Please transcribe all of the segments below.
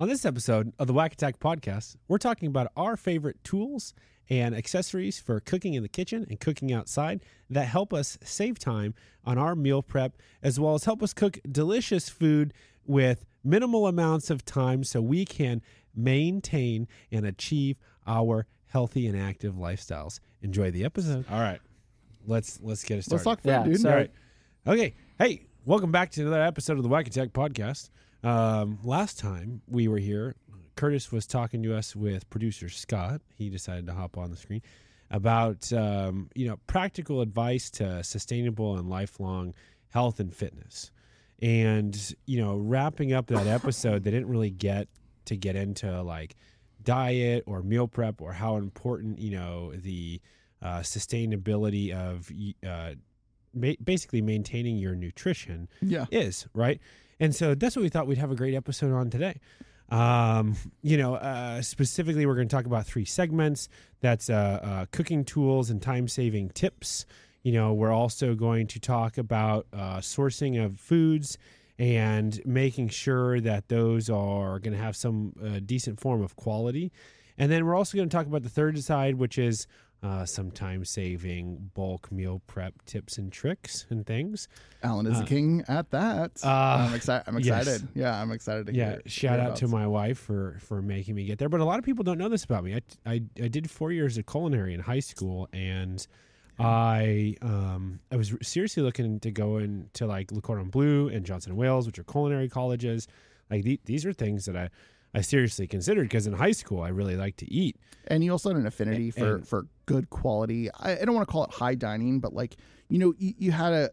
On this episode of the WAC Attack podcast, we're talking about our favorite tools and accessories for cooking in the kitchen and cooking outside that help us save time on our meal prep, as well as help us cook delicious food with minimal amounts of time so we can maintain and achieve our healthy and active lifestyles. Enjoy the episode. All right. Let's let's get it started. Let's talk food, Yeah, dude. so- All right. Okay. Hey, welcome back to another episode of the WAC Attack podcast. Um, last time we were here, Curtis was talking to us with producer Scott. He decided to hop on the screen about um, you know practical advice to sustainable and lifelong health and fitness. And you know, wrapping up that episode, they didn't really get to get into like diet or meal prep or how important you know the uh, sustainability of uh, ma- basically maintaining your nutrition Yeah. is right and so that's what we thought we'd have a great episode on today. Um, you know uh, specifically we're going to talk about three segments. That's uh, uh, cooking tools and time saving tips. You know we're also going to talk about uh, sourcing of foods and making sure that those are going to have some uh, decent form of quality. And then we're also going to talk about the third side which is uh, some time saving bulk meal prep tips and tricks and things Alan is Uh, the king at that. uh, I'm excited. I'm yes. excited. Yeah, I'm excited to yeah hear. shout hear out to my wife for for making me get there but a lot of people don't know this about me i i, I did four years of culinary in high school and i um i was seriously looking to go into like le cordon bleu and johnson and wales which are culinary colleges like the, these are things that i i seriously considered because in high school i really like to eat And you also had an affinity for and- for good quality. I, I don't want to call it high dining, but like you know, you, you had a.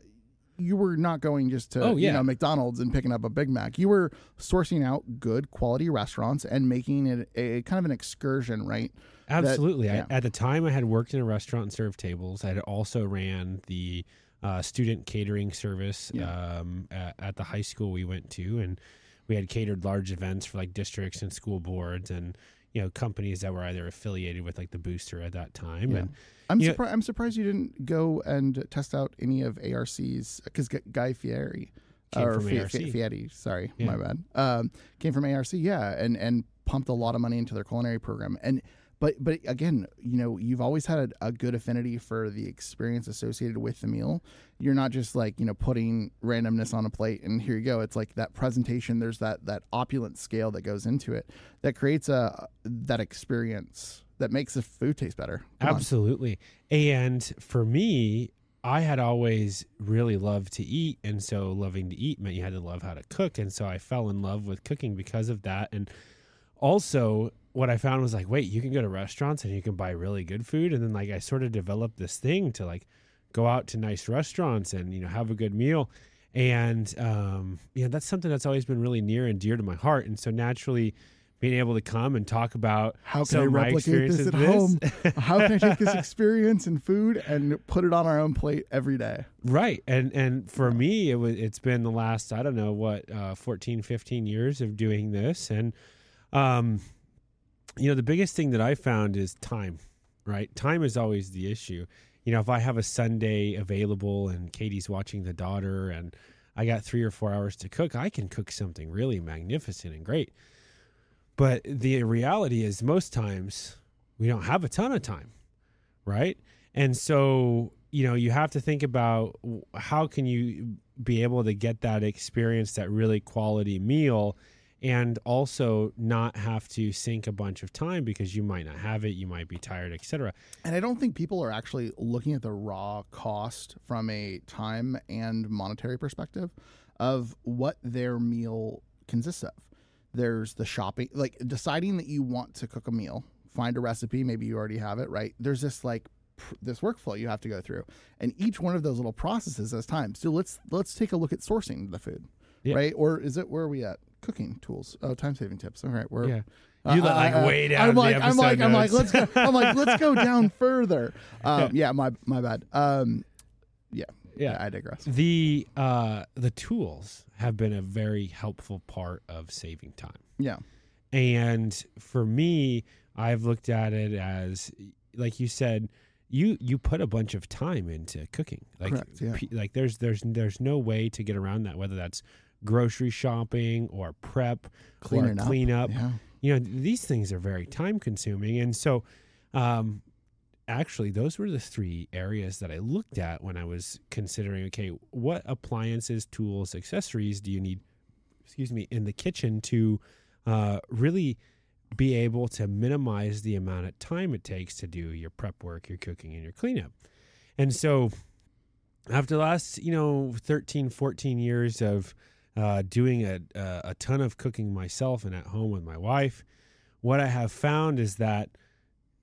You were not going just to Oh, you yeah. know McDonald's and picking up a Big Mac. You were sourcing out good quality restaurants and making it a, kind of an excursion, right? Absolutely. yeah. I, at the time, I had worked in a restaurant and served tables. I had also ran the uh, student catering service Yeah. um, at, at the high school we went to, and we had catered large events for like districts and school boards and you know companies that were either affiliated with like the Booster at that time. Yeah. And I'm surprised. I'm surprised you didn't go and test out any of ARC's because Guy Fieri Came or ARC. Fieri, sorry, Yeah. my bad. Um, came from ARC, yeah, and and pumped a lot of money into their culinary program. And but but again, you know, you've always had a, a good affinity for the experience associated with the meal. You're not just like you know putting randomness on a plate and here you go. It's like that presentation. There's that that opulent scale that goes into it that creates a that experience that makes the food taste better. Come on. Absolutely. And for me, I had always really loved to eat. And so loving to eat meant you had to love how to cook. And so I fell in love with cooking because of that. And also, what I found was like, wait, you can go to restaurants and you can buy really good food. And then, like, I sort of developed this thing to like go out to nice restaurants and, you know, have a good meal. And, um, you know, that's something that's always been really near and dear to my heart. And so naturally, being able to come and talk about How can I replicate this at with home? How can I take this experience and food and put it on our own plate every day? Right. And and for me it was it's been the last I don't know what uh 14 15 years of doing this and um you know the biggest thing that I found is time, right? Time is always the issue. You know, if I have a Sunday available and Katie's watching the daughter and I got 3 or 4 hours to cook, I can cook something really magnificent and great. But the reality is most times we don't have a ton of time, right? And so, you know, you have to think about how can you be able to get that experience, that really quality meal, and also not have to sink a bunch of time because you might not have it, you might be tired, etc. And I don't think people are actually looking at the raw cost from a time and monetary perspective of what their meal consists of. There's the shopping, like deciding that you want to cook a meal, find a recipe, maybe you already have it, right? There's this like this workflow you have to go through. And each one of those little processes has time. So let's let's take a look at sourcing the food. Yeah. Right? Or is it where are we at? Cooking tools. Oh, time saving tips. All right, we're Yeah. Uh, You let, like, uh, way down I'm the like, I'm like, I'm like, let's go. I'm like, let's go down further. Um, yeah, my my bad. Um, yeah, Yeah. I digress. The uh the tools have been a very helpful part of saving time. Yeah, And for me, I've looked at it as like you said, you you put a bunch of time into cooking. Like Correct, yeah. like there's there's there's no way to get around that whether that's grocery shopping or prep Cleaning or up. clean up. Yeah. You know, these things are very time consuming. And so, um, actually, those were the three areas that I looked at when I was considering okay, what appliances, tools, accessories do you need, excuse me, in the kitchen to uh, really be able to minimize the amount of time it takes to do your prep work, your cooking, and your cleanup. And so, after the last, you know, 13, 14 years of uh, doing a, a, a ton of cooking myself and at home with my wife, what I have found is that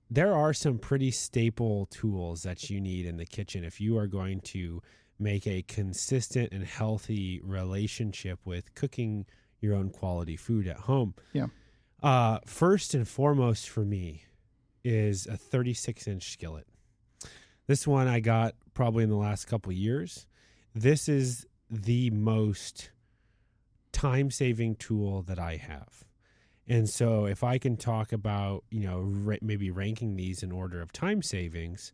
there are some pretty staple tools that you need in the kitchen if you are going to make a consistent and healthy relationship with cooking your own quality food at home. Yeah. Uh, first and foremost for me is a 36 inch skillet. This one I got probably in the last couple years. This is the most time saving tool that I have. And so if I can talk about, you know, ra- maybe ranking these in order of time savings,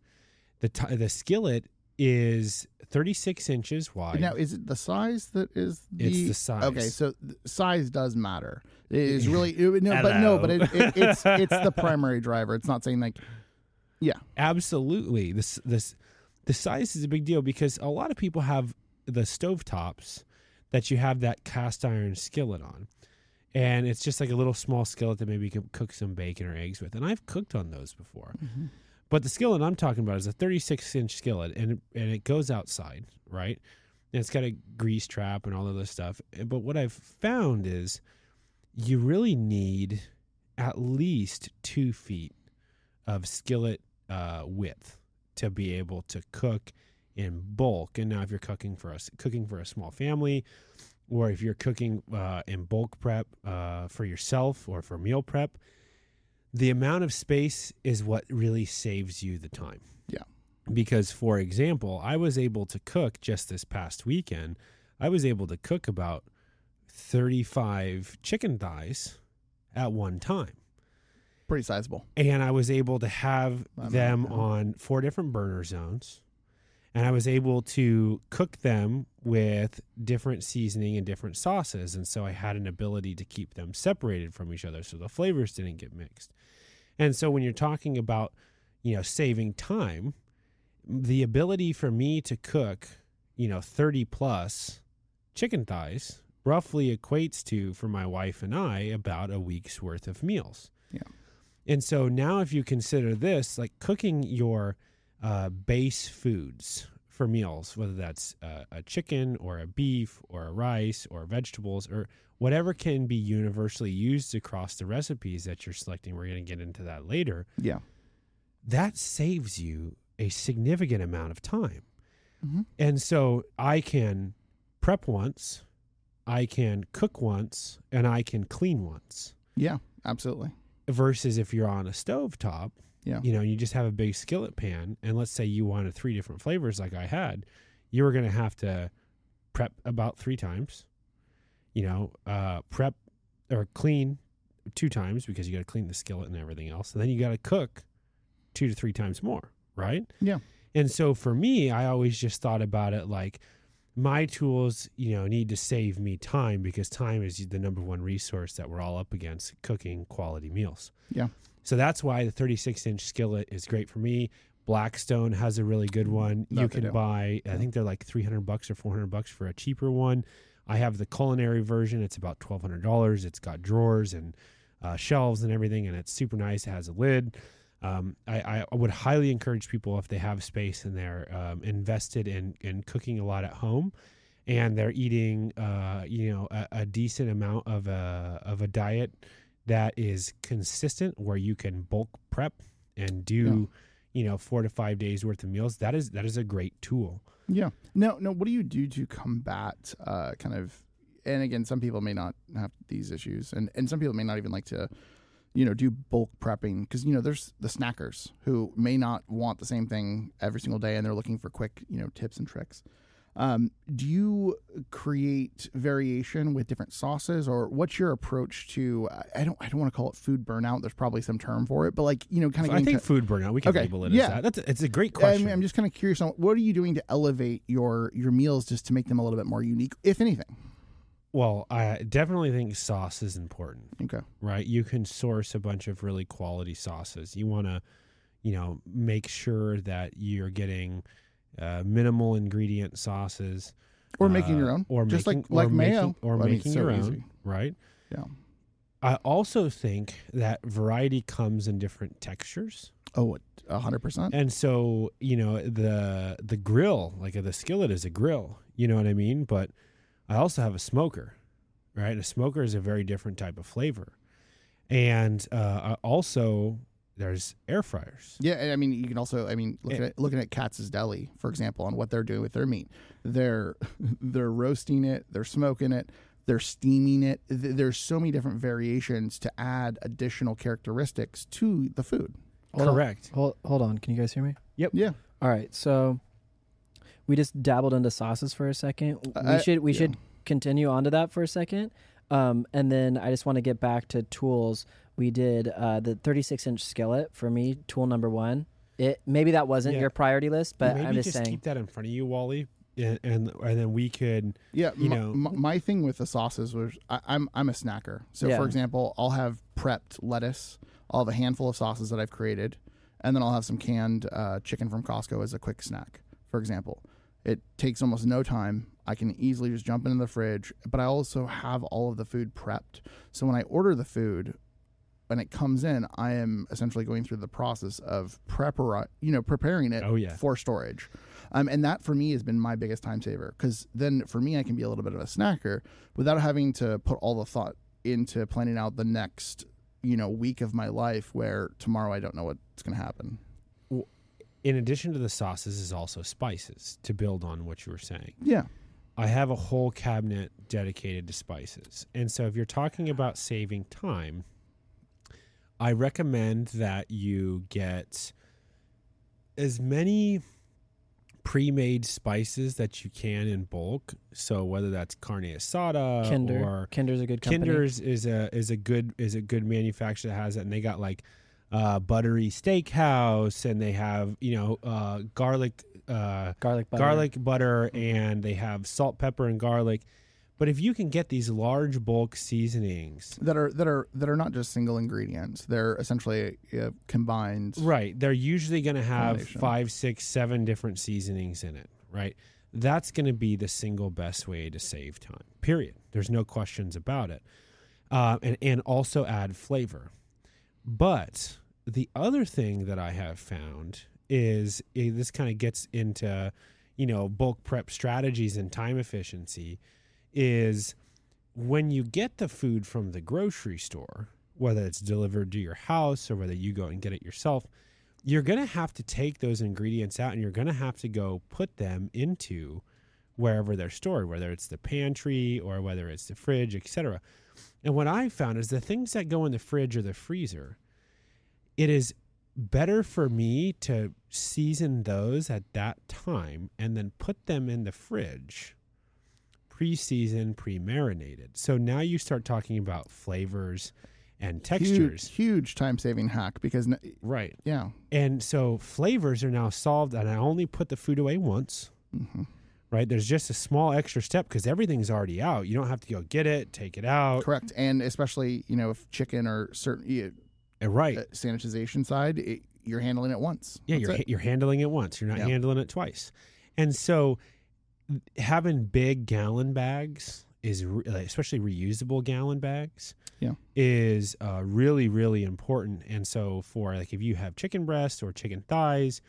the t- the skillet is 36 inches wide. Now, is it the size that is the? It's the size. Okay, so th- size does matter. It is really it- no, but no, but it, it, it's it's the primary driver. It's not saying like, yeah, Absolutely. This this the size is a big deal because a lot of people have the stovetops that you have that cast iron skillet on. And it's just like a little small skillet that maybe you can cook some bacon or eggs with. And I've cooked on those before. But the skillet I'm talking about is a 36 inch skillet and and it goes outside, right? And it's got a grease trap and all of this stuff. But what I've found is you really need at least two feet of skillet uh, width to be able to cook in bulk. And now, if you're cooking for us, cooking for a small family, or if you're cooking uh, in bulk prep uh, for yourself or for meal prep, the amount of space is what really saves you the time. Yeah. Because, for example, I was able to cook just this past weekend. I was able to cook about 35 chicken thighs at one time pretty sizable. and I was able to have I mean, them on four different burner zones. And I was able to cook them with different seasoning and different sauces. And so I had an ability to keep them separated from each other so the flavors didn't get mixed. And so when you're talking about, you know, saving time, the ability for me to cook, you know, 30 plus chicken thighs roughly equates to, for my wife and I, about a week's worth of meals. Yeah. And so now, if you consider this, like cooking your uh, base foods for meals, whether that's uh, a chicken or a beef or a rice or vegetables or whatever can be universally used across the recipes that you're selecting, we're going to get into that later. Yeah. That saves you a significant amount of time. Mhm. And so I can prep once, I can cook once, and I can clean once Yeah, absolutely. versus if you're on a stove top Yeah. you know you just have a big skillet pan and let's say you wanted three different flavors like i had you were going to have to prep about three times you know uh, prep or clean two times because you got to clean the skillet and everything else and then you got to cook two to three times more right Yeah. and so for me i always just thought about it like my tools you know need to save me time because time is the number one resource that we're all up against cooking quality meals. Yeah. so that's why the 36 inch skillet is great for me. Blackstone has a really good one. you That they can buy i think they're like 300 bucks or 400 bucks for a cheaper one. I have the culinary version. It's about $1200 it's got drawers and uh, shelves and everything and it's super nice. It has a lid um, I, I would highly encourage people if they have space and they're um, invested in, in cooking a lot at home and they're eating uh, you know a, a decent amount of a of a diet that is consistent where you can bulk prep and do you know four to five days worth of meals that is that is a great tool Yeah. No, no. What do you do to combat uh, kind of? And again, some people may not have these issues, and and some people may not even like to, you know, do bulk prepping because you know there's the snackers who may not want the same thing every single day, and they're looking for quick, you know, tips and tricks. Um, do you create variation with different sauces, or what's your approach to? I don't, I don't want to call it food burnout. There's probably some term for it, but like you know, kind of. i think food burnout we can Okay, label it yeah. as that that's a, it's a great I question mean, I'm just kind of curious on what are you doing to elevate your your meals just to make them a little bit more unique, if anything. Well, I definitely think sauce is important, Okay. right? You can source a bunch of really quality sauces. You want to, you know, make sure that you're getting uh, minimal ingredient sauces, Or making your uh, own, or just making, like like mayo, making, or I mean, making so your easy. own, right? Yeah. I also think that variety comes in different textures. Oh, a hundred percent. And so, you know, the the grill, like the skillet is a grill, you know what I mean? But I also have a smoker, right? A smoker is a very different type of flavor. And uh, also there's air fryers. Yeah, and I mean, you can also, I mean, looking Yeah. at looking at Katz's Deli, for example, on what they're doing with their meat, they're they're roasting it, they're smoking it, they're steaming it. There's so many different variations to add additional characteristics to the food. Hold on. Correct. Hold, hold on. Can you guys hear me? Yep. Yeah, All right. So we just dabbled into sauces for a second. We I- should we yeah. should continue onto that for a second. Um, and then I just want to get back to tools. We did uh, the 36 inch skillet for me, tool number one. It maybe that wasn't Yeah. your priority list, but Maybe I'm just, just saying. keep that in front of you, Wally, and and, and then we could yeah. You my, know- my, my thing with the sauces was I, I'm I'm a snacker. So, Yeah. for example, I'll have prepped lettuce. I'll have a handful of sauces that I've created, and then I'll have some canned uh, chicken from Costco as a quick snack. For example, it takes almost no time. I can easily just jump into the fridge, but I also have all of the food prepped. So when I order the food, when it comes in, I am essentially going through the process of prepar, you know, preparing it Oh, yeah. for storage. Um, and that for me has been my biggest time saver because then for me, I can be a little bit of a snacker without having to put all the thought into planning out the next, you know, week of my life where tomorrow I don't know what's going to happen. In addition to the sauces is also spices to build on what you were saying. Yeah. I have a whole cabinet dedicated to spices. And so if you're talking about saving time, I recommend that you get as many pre-made spices that you can in bulk. So whether that's carne asada Kinder. or Kinder's a good company. Kinder's is a is a good is a good manufacturer that has it, and they got like uh, buttery steakhouse, and they have you know uh, garlic uh, garlic butter. garlic butter, and they have salt, pepper, and garlic. But if you can get these large bulk seasonings, That are that are that are not just single ingredients. They're essentially uh, combined. right, they're usually going to have five, six, seven different seasonings in it, right? That's going to be the single best way to save time. Period. There's no questions about it, uh, and and also add flavor. But the other thing that I have found is this kind of gets into, you know, bulk prep strategies and time efficiency is when you get the food from the grocery store, whether it's delivered to your house or whether you go and get it yourself, you're going to have to take those ingredients out and you're going to have to go put them into wherever they're stored, whether it's the pantry or whether it's the fridge, etc. And what I found is the things that go in the fridge or the freezer, it is better for me to season those at that time and then put them in the fridge pre-seasoned, pre-marinated. So now you start talking about flavors and textures. Huge, huge time saving hack because n- Right. yeah. And so flavors are now solved and I only put the food away once. hmm Right? There's just a small extra step because everything's already out. You don't have to go get it, take it out. Correct, and especially you know if chicken or certain yeah, Uh, Right. uh, sanitization side, it, you're handling it once. Yeah, That's you're it. you're handling it once. You're not Yeah. handling it twice. And so having big gallon bags is especially reusable gallon bags. Yeah. is uh, really really important. And so for like if you have chicken breast or chicken thighs,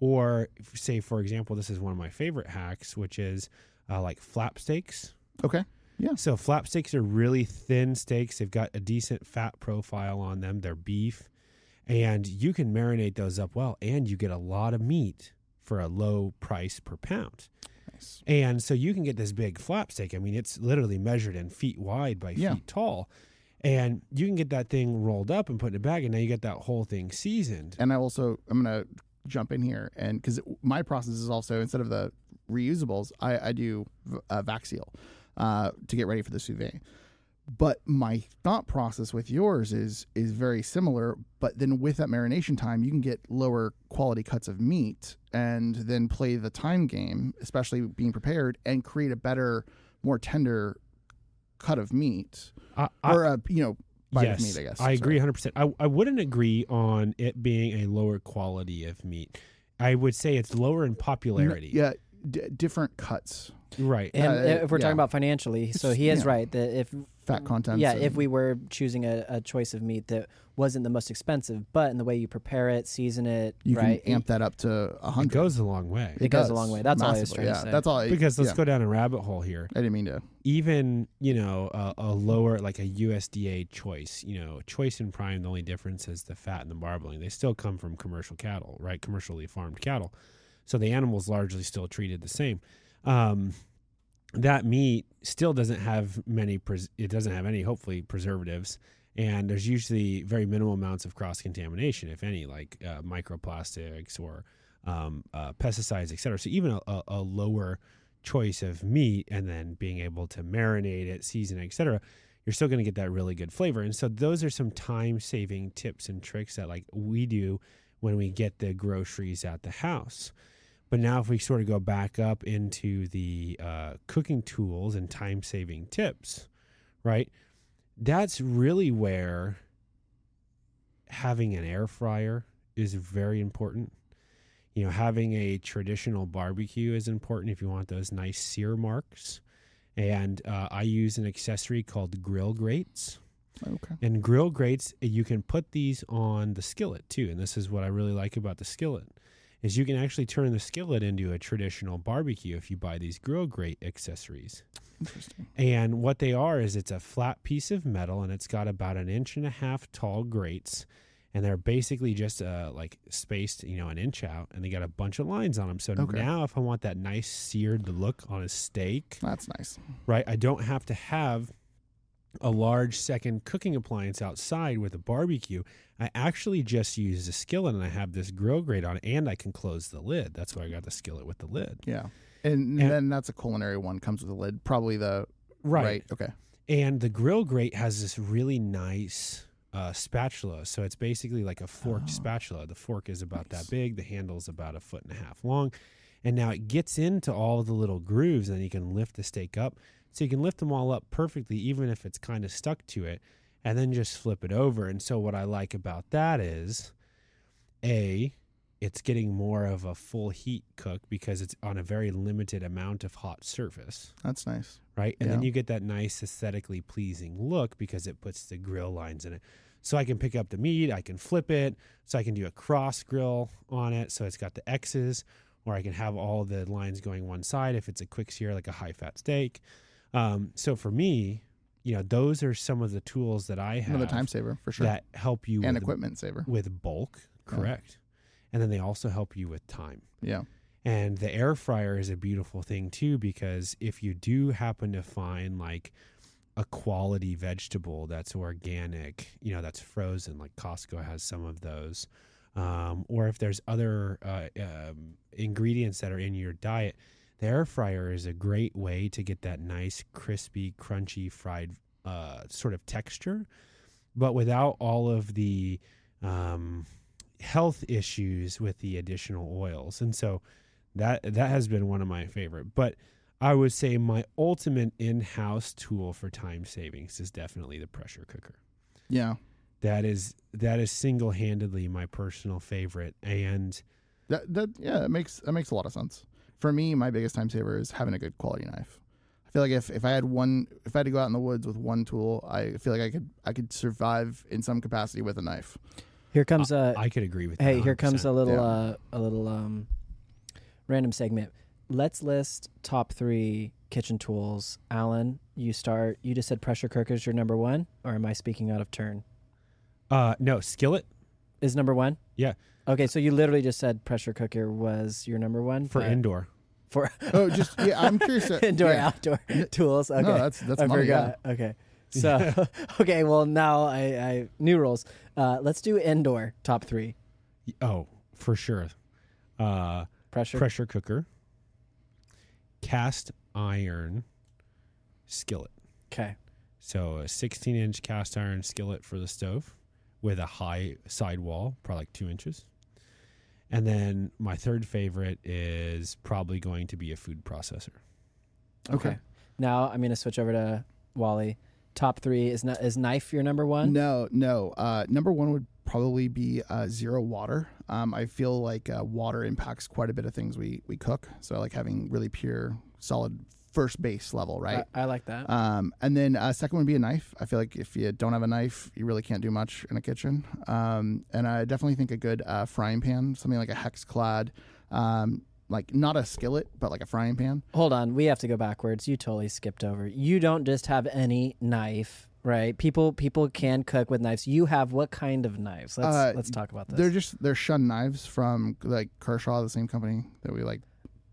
or say for example, this is one of my favorite hacks, which is uh, like flap steaks. okay. Yeah. So flap steaks are really thin steaks. They've got a decent fat profile on them. They're beef, and you can marinate those up well, and you get a lot of meat for a low price per pound. Nice. And so you can get this big flap steak. I mean, it's literally measured in feet wide by Yeah. feet tall. And you can get that thing rolled up and put in a bag, and now you get that whole thing seasoned. And I also I'm gonna jump in here and because my process is also instead of the reusables, I, I do v- uh, vac seal uh, to get ready for the sous vide. But my thought process with yours is is very similar, but then with that marination time, you can get lower quality cuts of meat and then play the time game, especially being prepared, and create a better, more tender cut of meat I, I, or a you know bite yes, of meat. I guess I agree 100%. I, I wouldn't agree on it being a lower quality of meat. I would say it's lower in popularity. Yeah, d- different cuts, Right. And Uh, if we're yeah. talking about financially, so he is yeah. right that if fat content. yeah, if we were choosing a, a choice of meat that wasn't the most expensive, but in the way you prepare it, season it, you right? can amp that up to a hundred. it hundred. goes a long way. It goes a long way. That's all I was massively, trying to say. That's all. I- Because let's yeah. go down a rabbit hole here. I didn't mean to. Even, you know, a, a lower, like a USDA choice, you know, choice and prime, the only difference is the fat and the marbling. They still come from commercial cattle, right? Commercially farmed cattle. So the animal's largely still treated the same. Um, that meat still doesn't have many, pres- it doesn't have any, hopefully, preservatives. And there's usually very minimal amounts of cross contamination, if any, like uh, microplastics or um, uh, pesticides, et cetera. So even a, a, lower choice of meat and then being able to marinate it, season it, et cetera, you're still going to get that really good flavor. And so those are some time saving tips and tricks that like we do when we get the groceries at the house. But now, if we sort of go back up into the uh, cooking tools and time saving tips, right? That's really where having an air fryer is very important. You know, having a traditional barbecue is important if you want those nice sear marks. And uh, I use an accessory called grill grates. Okay. And grill grates, you can put these on the skillet too. And this is what I really like about the skillet is you can actually turn the skillet into a traditional barbecue if you buy these grill grate accessories. Interesting. And what they are is it's a flat piece of metal and it's got about an inch and a half tall grates. And they're basically just uh, like spaced, you know, an inch out, and they got a bunch of lines on them. So Okay. now, if I want that nice seared look on a steak, That's nice. right, I don't have to have a large second cooking appliance outside with a barbecue. I actually just use the skillet, and I have this grill grate on, it, and I can close the lid. That's why I got the skillet with the lid. Yeah. And, And- then that's a culinary one comes with a lid. Probably the Right. right. Okay. And the grill grate has this really nice uh, spatula. So it's basically like a forked Oh. spatula. The fork is about Nice. that big, the handle's about a foot and a half long. And now it gets into all the little grooves, and you can lift the steak up. So you can lift them all up perfectly, even if it's kind of stuck to it, and then just flip it over. And so what I like about that is A, it's getting more of a full heat cook because it's on a very limited amount of hot surface That's nice. right? And then you get that nice aesthetically pleasing look because it puts the grill lines in it. So I can pick up the meat, I can flip it, so I can do a cross grill on it, so it's got the X's, or I can have all the lines going one side if it's a quick sear like a high fat steak. Um, so for me, you know, those are some of the tools that I have Another time saver for sure. that help you and with, equipment saver. with bulk, Yeah. correct? And then they also help you with time. Yeah. And the air fryer is a beautiful thing too because if you do happen to find like a quality vegetable that's organic, you know, that's frozen, like Costco has some of those, um, or if there's other uh, um, ingredients that are in your diet, the air fryer is a great way to get that nice, crispy, crunchy, fried uh, sort of texture, but without all of the um, health issues with the additional oils. And so that that has been one of my favorite. But I would say my ultimate in-house tool for time savings is definitely the pressure cooker. Yeah. That is that is single-handedly my personal favorite and That that yeah, it makes that makes a lot of sense. For me, my biggest time saver is having a good quality knife. I feel like if, if I had one if I had to go out in the woods with one tool, I feel like I could I could survive in some capacity with a knife. Here comes a I could agree with hey. that Here comes a little Yeah. uh, a little um, random segment. Let's list top three kitchen tools. Alan, you start. You just said pressure cooker is your number one, or am I speaking out of turn? uh no, skillet Is number one? Yeah. Okay, so you literally just said pressure cooker was your number one for but- indoor. for Oh, just yeah, I'm curious. to- indoor yeah. outdoor tools. Okay, No, that's that's I money, yeah. forgot. Okay, so okay, well now I, I new rules. Uh, let's do indoor top three. Oh, for sure. Uh Pressure. pressure cooker, cast iron skillet. Okay. So a 16 inch cast iron skillet for the stove with a high side wall, probably like two inches. And then my third favorite is probably going to be a food processor. Okay. Now I'm gonna switch over to Wally. Top three is not is knife your number one? No, no. Uh, number one would probably be uh, zero water. Um, I feel like uh, water impacts quite a bit of things we we cook. So I like having really pure, solid first base level, right? I, I like that. Um, and then uh, second would be a knife. I feel like if you don't have a knife, you really can't do much in a kitchen. Um, and I definitely think a good uh, frying pan, something like a HexClad, um, like not a skillet, but like a frying pan. Hold on, we have to go backwards. You totally skipped over. You don't just have any knife, right? People people can cook with knives. You have what kind of knives? Let's Uh, let's talk about this. They're just they're Shun knives from like Kershaw, the same company that we like.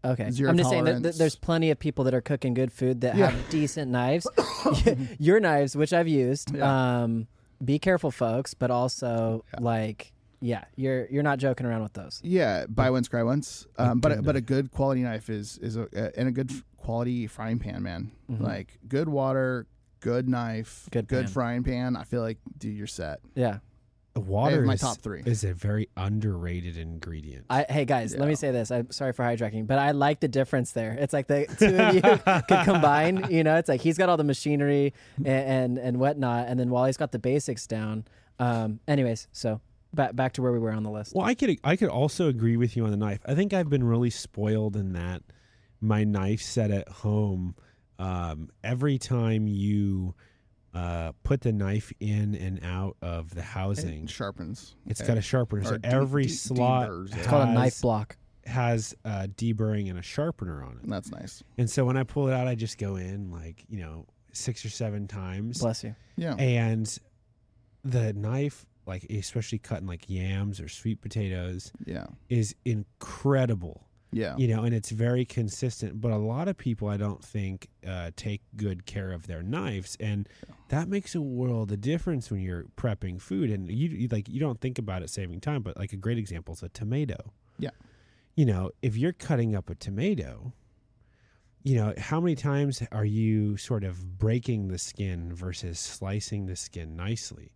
Okay, Zero I'm just saying that th- tolerance. there's plenty of people that are cooking good food that Yeah. have decent knives. Your knives, which I've used, Yeah. um, be careful, folks. But also, like, yeah, you're you're not joking around with those. Yeah, buy once, cry once. Um, but good but a good quality knife is is a, uh, and a good f- quality frying pan, man. Mhm. Like good water, good knife, Good good pan. frying pan. I feel like dude, you're set. Yeah. Water my is, top three. is a very underrated ingredient. I, hey guys, let me say this. I'm sorry for hijacking, but I like the difference there. It's like the two of you could combine. You know, it's like he's got all the machinery and and, and whatnot, and then Wally's got the basics down. Um, anyways, so back back to where we were on the list. Well, I could I could also agree with you on the knife. I think I've been really spoiled in that my knife set at home. Um, every time you uh, put the knife in and out of the housing, It sharpens. it's Okay. got a sharpener. Or So de- every de- slot deburrs it. It's called a knife has- block. has a deburring and a sharpener on it. That's nice. And so when I pull it out, I just go in like you know six or seven times, Bless you. Yeah. and the knife, like especially cutting like yams or sweet potatoes, Yeah. is incredible. Yeah. you know, and it's very consistent. But a lot of people, I don't think, uh, take good care of their knives, and that makes a world of difference when you're prepping food. And you, you like you don't think about it saving time, but like a great example is a tomato. Yeah. you know, if you're cutting up a tomato. You know, how many times are you sort of breaking the skin versus slicing the skin nicely?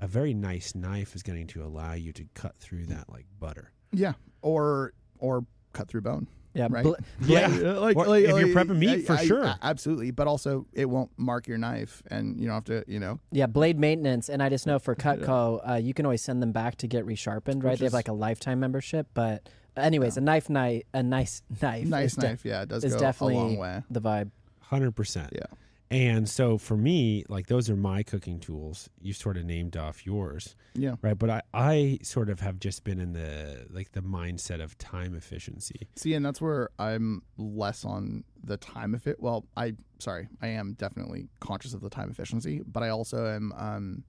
A very nice knife is going to allow you to cut through that like butter. Yeah. Or or cut through bone. Yeah. Right. bl- Yeah. Uh, like, Or like- if you're prepping meat, I- for I- sure. a- absolutely. But also, it won't mark your knife, and you don't have to. You know. yeah, blade maintenance, and I just know for Cutco, uh, you can always send them back to get resharpened, right? Which they have like a lifetime membership, but anyways, a knife knife, a nice knife, Nice is de- knife. yeah, it does is go definitely a long way. the vibe. Hundred percent. Yeah. And so for me, like those are my cooking tools. You sort of named off yours, Yeah. right? But I, I sort of have just been in the like the mindset of time efficiency. See, and that's where I'm less on the time of it. Well, I sorry, I am definitely conscious of the time efficiency, but I also am um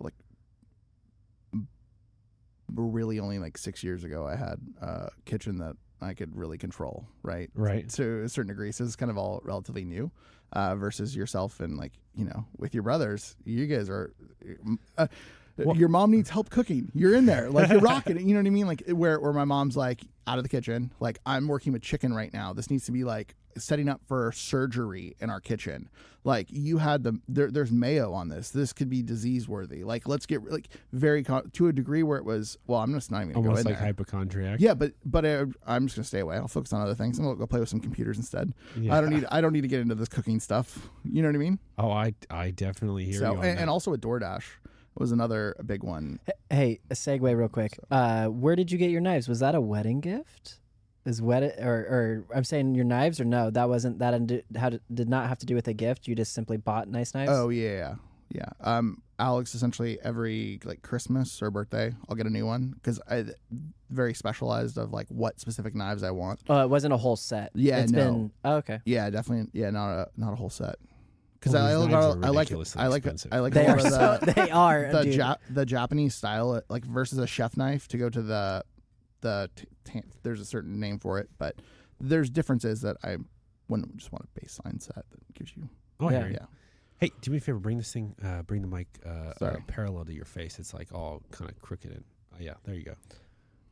like really only like six years ago I had a kitchen that I could really control, right? Right. To a certain degree. So it's kind of all relatively new. Uh, versus yourself and like, you know, with your brothers, you guys are uh, Well- your mom needs help cooking. You're in there, like you're rocking it. You know what I mean? Like where where my mom's like out of the kitchen, like I'm working with chicken right now. This needs to be like setting up for surgery in our kitchen. Like you had the there, there's mayo on this. This could be disease worthy. Like let's get like very con- to a degree where it was. Well, I'm just not even gonna Almost go in like there. hypochondriac. Yeah, but but uh, I'm just gonna stay away. I'll focus on other things. I'm gonna go play with some computers instead. Yeah. I don't need I don't need to get into this cooking stuff. You know what I mean? Oh, I I definitely hear so you on and, that. and also with DoorDash was another big one. Hey, a segue real quick. Uh, where did you get your knives? Was that a wedding gift? Is wed or or I'm saying your knives or no? That wasn't that indi- had did not have to do with a gift. You just simply bought nice knives. Oh yeah, yeah, yeah. Um, Alex essentially every like Christmas or birthday, I'll get a new one because I very specialized of like what specific knives I want. Oh, it wasn't a whole set. Yeah, it's no. been oh, okay. Yeah, definitely. Yeah, not a not a whole set. Because Well, I, these like I like I like expensive. I like They are lot of so they are the dude. ja- the Japanese style like versus a chef knife to go to the the t- t- there's a certain name for it, but there's differences that I wouldn't just want a baseline set that gives you. oh, yeah. Yeah. Hey, do me a favor. Bring this thing. Uh, bring the mic uh, uh, parallel to your face. It's like all kind of crooked. And oh, yeah, there you go.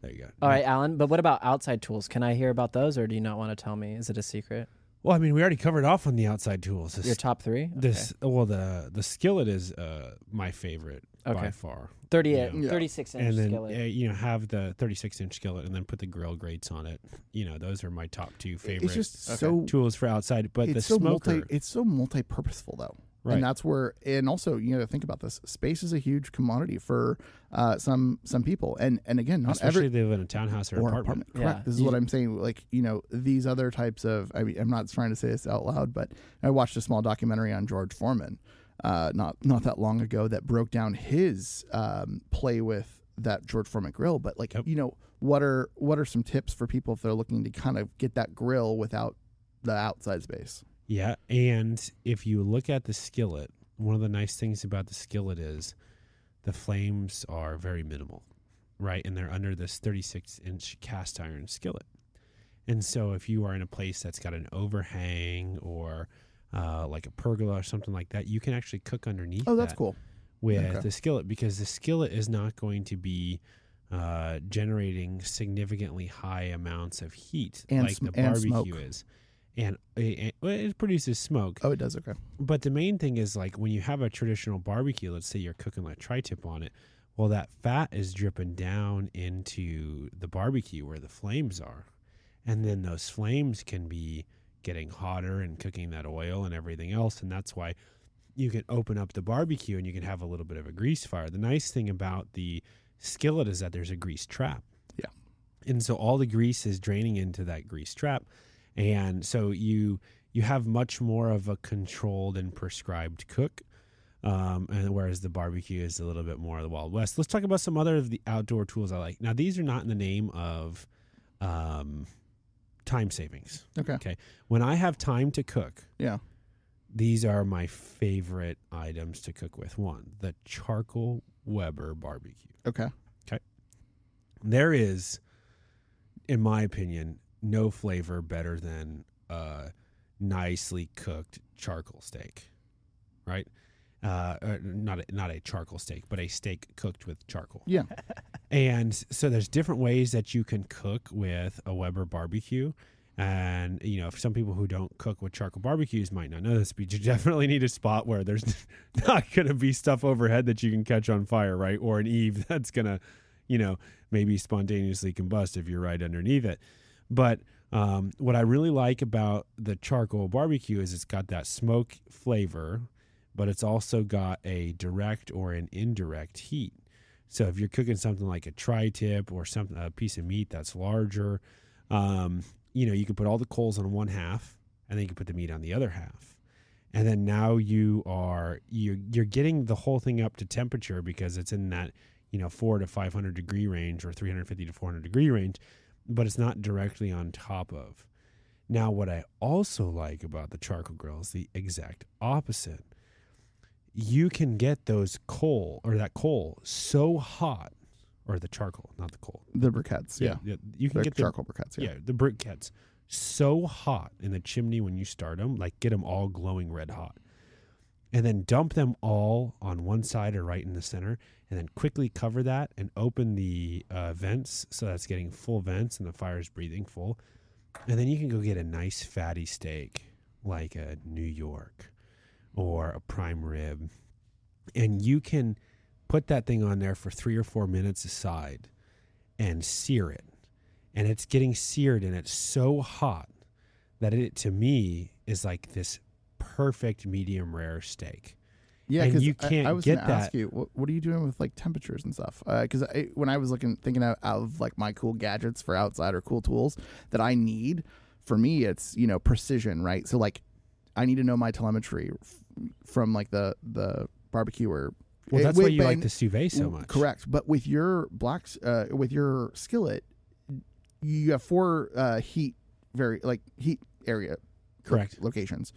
There you go. All right, Alan. But what about outside tools? Can I hear about those, or do you not want to tell me? Is it a secret? Well, I mean, we already covered off on the outside tools. This, Your top three. Okay. this well, the the skillet is uh, my favorite by far. 38, Yeah. 36 inch and then skillet. uh, you know have the 36 inch skillet and then put the grill grates on it you know those are my top two favorite It's just Okay. so tools for outside but the so smoker multi it's so multi-purposeful though. Right. and that's where and also you know think about this space is a huge commodity for uh, some some people and and again not Especially every if they live in a townhouse or, or apartment. apartment. Correct. Yeah. This is You- what I'm saying. Like you know, these other types of. I mean, I'm not trying to say this out loud, but I watched a small documentary on George Foreman, uh, not not that long ago, that broke down his um, play with that George Foreman grill. But like Yep. you know, what are what are some tips for people if they're looking to kind of get that grill without the outside space? Yeah, and if you look at the skillet, one of the nice things about the skillet is the flames are very minimal, right? And they're under this 36 inch cast iron skillet. And so if you are in a place that's got an overhang or uh, like a pergola or something like that, you can actually cook underneath. Oh, that's that cool. with Okay. the skillet because the skillet is not going to be uh, generating significantly high amounts of heat And like sm- the and barbecue smoke. is. And it, it produces smoke. Oh, it does. Okay. But the main thing is like when you have a traditional barbecue, let's say you're cooking like tri-tip on it, well that fat is dripping down into the barbecue where the flames are. And then those flames can be getting hotter and cooking that oil and everything else and that's why you can open up the barbecue and you can have a little bit of a grease fire. The nice thing about the skillet is that there's a grease trap. Yeah. And so all the grease is draining into that grease trap and so you you have much more of a controlled and prescribed cook um, and whereas the barbecue is a little bit more of the wild west let's talk about some other of the outdoor tools i like now these are not in the name of um, time savings Okay. Okay. When i have time to cook Yeah. these are my favorite items to cook with one the charcoal weber barbecue Okay. Okay. there is in my opinion no flavor better than a nicely cooked charcoal steak right uh, uh, not a, not a charcoal steak but a steak cooked with charcoal Yeah. and so there's different ways that you can cook with a Weber barbecue. And you know, for some people who don't cook with charcoal barbecues might not know this, but you definitely need a spot where there's not going to be stuff overhead that you can catch on fire, right? Or an eave that's going to, you know, maybe spontaneously combust if you're right underneath it. But um, what I really like about the charcoal barbecue is it's got that smoke flavor, but it's also got a direct or an indirect heat. So if you're cooking something like a tri-tip or something, a piece of meat that's larger, um, you know, you can put all the coals on one half, and then you can put the meat on the other half, and then now you are you're you're getting the whole thing up to temperature because it's in that you know four to five hundred degree range or three hundred fifty to four hundred degree range, but it's not directly on top of. Now, what I also like about the charcoal grill is the exact opposite you can get those coal or that coal so hot, or the charcoal, not the coal. The briquettes. Yeah. you can The get the charcoal briquettes. yeah, Yeah. the briquettes so hot in the chimney when you start them, like get them all glowing red hot, and then dump them all on one side or right in the center, and then quickly cover that and open the uh, vents so that's getting full vents and the fire is breathing full, and then you can go get a nice fatty steak like a New York or a prime rib, and you can put that thing on there for three or four minutes aside and sear it and it's getting seared and it's so hot that it to me is like this perfect medium rare steak. Yeah, And because you I, can't I was get gonna ask you, what, what are you doing with like temperatures and stuff? Uh, because I when I was looking, thinking out, out of like my cool gadgets for outside or cool tools that I need, for me, it's you know precision, right? So like, I need to know my telemetry from like the the barbecue or. Well, eh, that's why you but like the sous vide so much. Correct, but with your blacks, uh, with your skillet, you have four uh, heat very like heat area Correct. locations.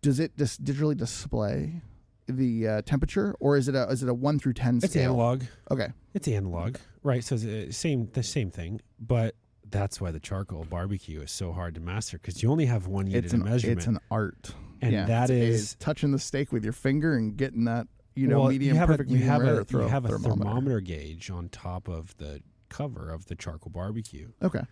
Does it just digitally display the uh, temperature, or is it a is it a one through ten It's scale? analog. Okay, It's analog, right? So it's uh, same the same thing, but that's why the charcoal barbecue is so hard to master because you only have one unit it's of measurement, it's an art, and yeah, that is touching the steak with your finger and getting that you know well, medium you have perfect a, you medium have rare a, throw- you have a thermometer. thermometer gauge on top of the cover of the charcoal barbecue. Okay,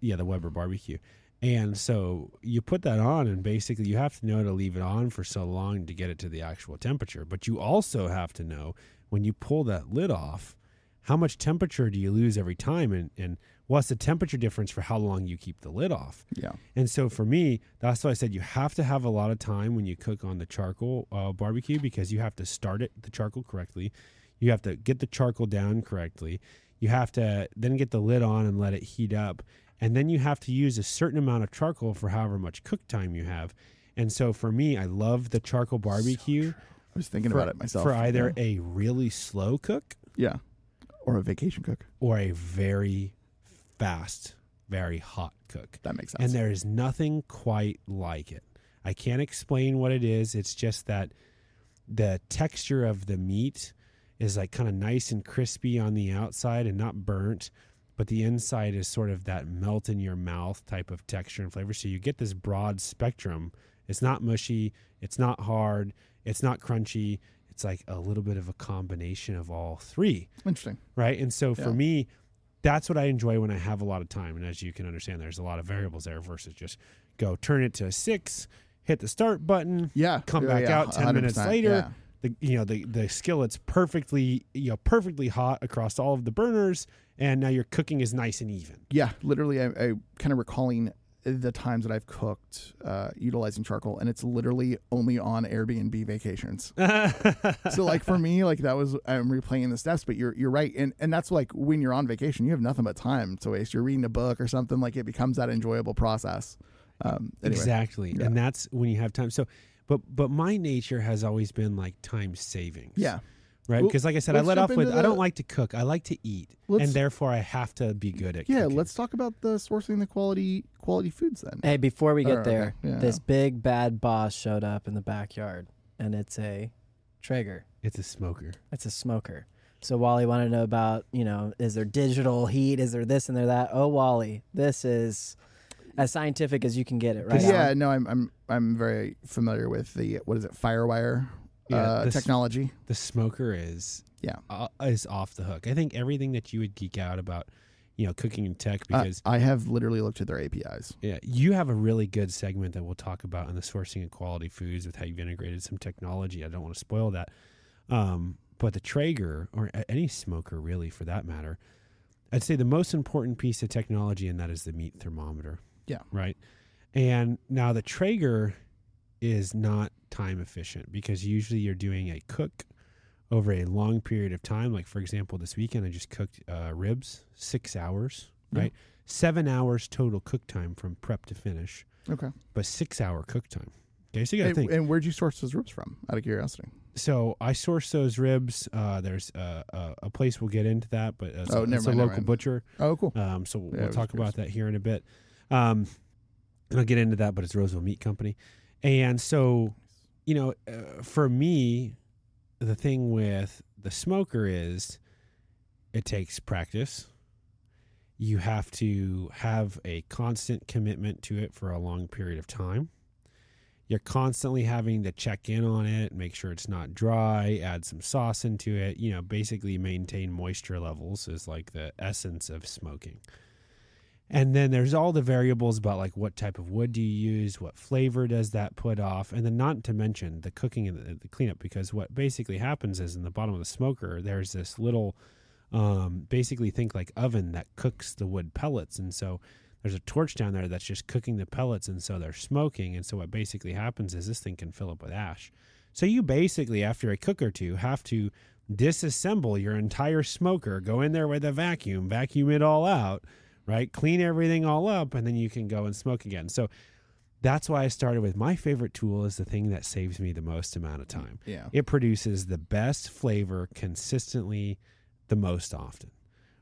yeah, the Weber barbecue. And so you put that on, and basically you have to know to leave it on for so long to get it to the actual temperature. But you also have to know when you pull that lid off how much temperature do you lose every time and and what's the temperature difference for how long you keep the lid off Yeah. and so for me that's why i said you have to have a lot of time when you cook on the charcoal uh, barbecue because you have to start it the charcoal correctly you have to get the charcoal down correctly you have to then get the lid on and let it heat up and then you have to use a certain amount of charcoal for however much cook time you have and so for me i love the charcoal barbecue I was thinking for, about it myself. for either a really slow cook yeah. Or a vacation cook. or a very fast, very hot cook. That makes sense. And there is nothing quite like it. I can't explain what it is. It's just that the texture of the meat is like kind of nice and crispy on the outside and not burnt, but the inside is sort of that melt in your mouth type of texture and flavor. So you get this broad spectrum. It's not mushy, it's not hard, it's not crunchy. It's like a little bit of a combination of all three Interesting. right? And so for Yeah. me, that's what I enjoy when I have a lot of time. And as you can understand, there's a lot of variables there versus just go turn it to six, hit the start button, Yeah. come Yeah, back yeah, out 10 minutes later. yeah. The you know the the skillet's perfectly you know perfectly hot across all of the burners, and now your cooking is nice and even. Yeah, literally, I, I kind of recalling the times that I've cooked uh, utilizing charcoal, and it's literally only on Airbnb vacations. so, like for me, like that was I'm replaying the steps, but you're you're right, and and that's like when you're on vacation, you have nothing but time to waste. You're reading a book or something, like it becomes that enjoyable process. Um, anyway, Exactly, Yeah. and that's when you have time. So, but but my nature has always been like time savings. yeah, right? Well, Because like I said, I let's let jump off with into I don't like to cook. I like to eat, Let's- and therefore I have to be good at yeah. cooking. Let's talk about the sourcing the quality quality foods then. Hey, before we get Oh, okay. there, Yeah. this big bad boss showed up in the backyard, and it's a Traeger. It's a smoker. It's a smoker. So Wally wanted to know about, you know, is there digital heat? Is there this and there that? Oh, Wally, this is as scientific as you can get it, right? yeah, Alan? no, I'm I'm I'm very familiar with the what is it, FireWire Yeah, uh, this- technology. The smoker is Yeah. uh, is off the hook. I think everything that you would geek out about, you know, cooking and tech Uh, because I have literally looked at their APIs. yeah, you have a really good segment that we'll talk about in the sourcing of quality foods with how you've integrated some technology. I don't want to spoil that. Um, but the Traeger or any smoker really for that matter, I'd say the most important piece of technology and that is the meat thermometer. Yeah. Right. And now the Traeger is not time efficient because usually you're doing a cook over a long period of time. Like for example, this weekend I just cooked uh, ribs, six hours, Yeah. right? Seven hours total cook time from prep to finish, Okay. but six hour cook time. Okay, so you got to think. and where'd you source those ribs from? Out of curiosity. So I source those ribs. Uh, there's uh, a, a place we'll get into that, but it's, Oh, a, it's mind, never local butcher. Oh, cool. Um, so we'll, Yeah, we'll talk curious. about that here in a bit. Um, and I'll get into that, but it's Roseville Meat Company. And so, you know, uh, for me, the thing with the smoker is it takes practice. You have to have a constant commitment to it for a long period of time. You're constantly having to check in on it, make sure it's not dry, add some sauce into it. You know, basically maintain moisture levels is like the essence of smoking. And then there's all the variables about like what type of wood do you use, what flavor does that put off, and then not to mention the cooking and the, the cleanup. Because what basically happens is in the bottom of the smoker, there's this little, um, basically think like oven that cooks the wood pellets, and so there's a torch down there that's just cooking the pellets, and so they're smoking. And so what basically happens is this thing can fill up with ash. So you basically, after a cook or two, have to disassemble your entire smoker, go in there with a vacuum, vacuum it all out, right? Clean everything all up, and then you can go and smoke again. So that's why I started with my favorite tool is the thing that saves me the most amount of time. Yeah. It produces the best flavor consistently the most often,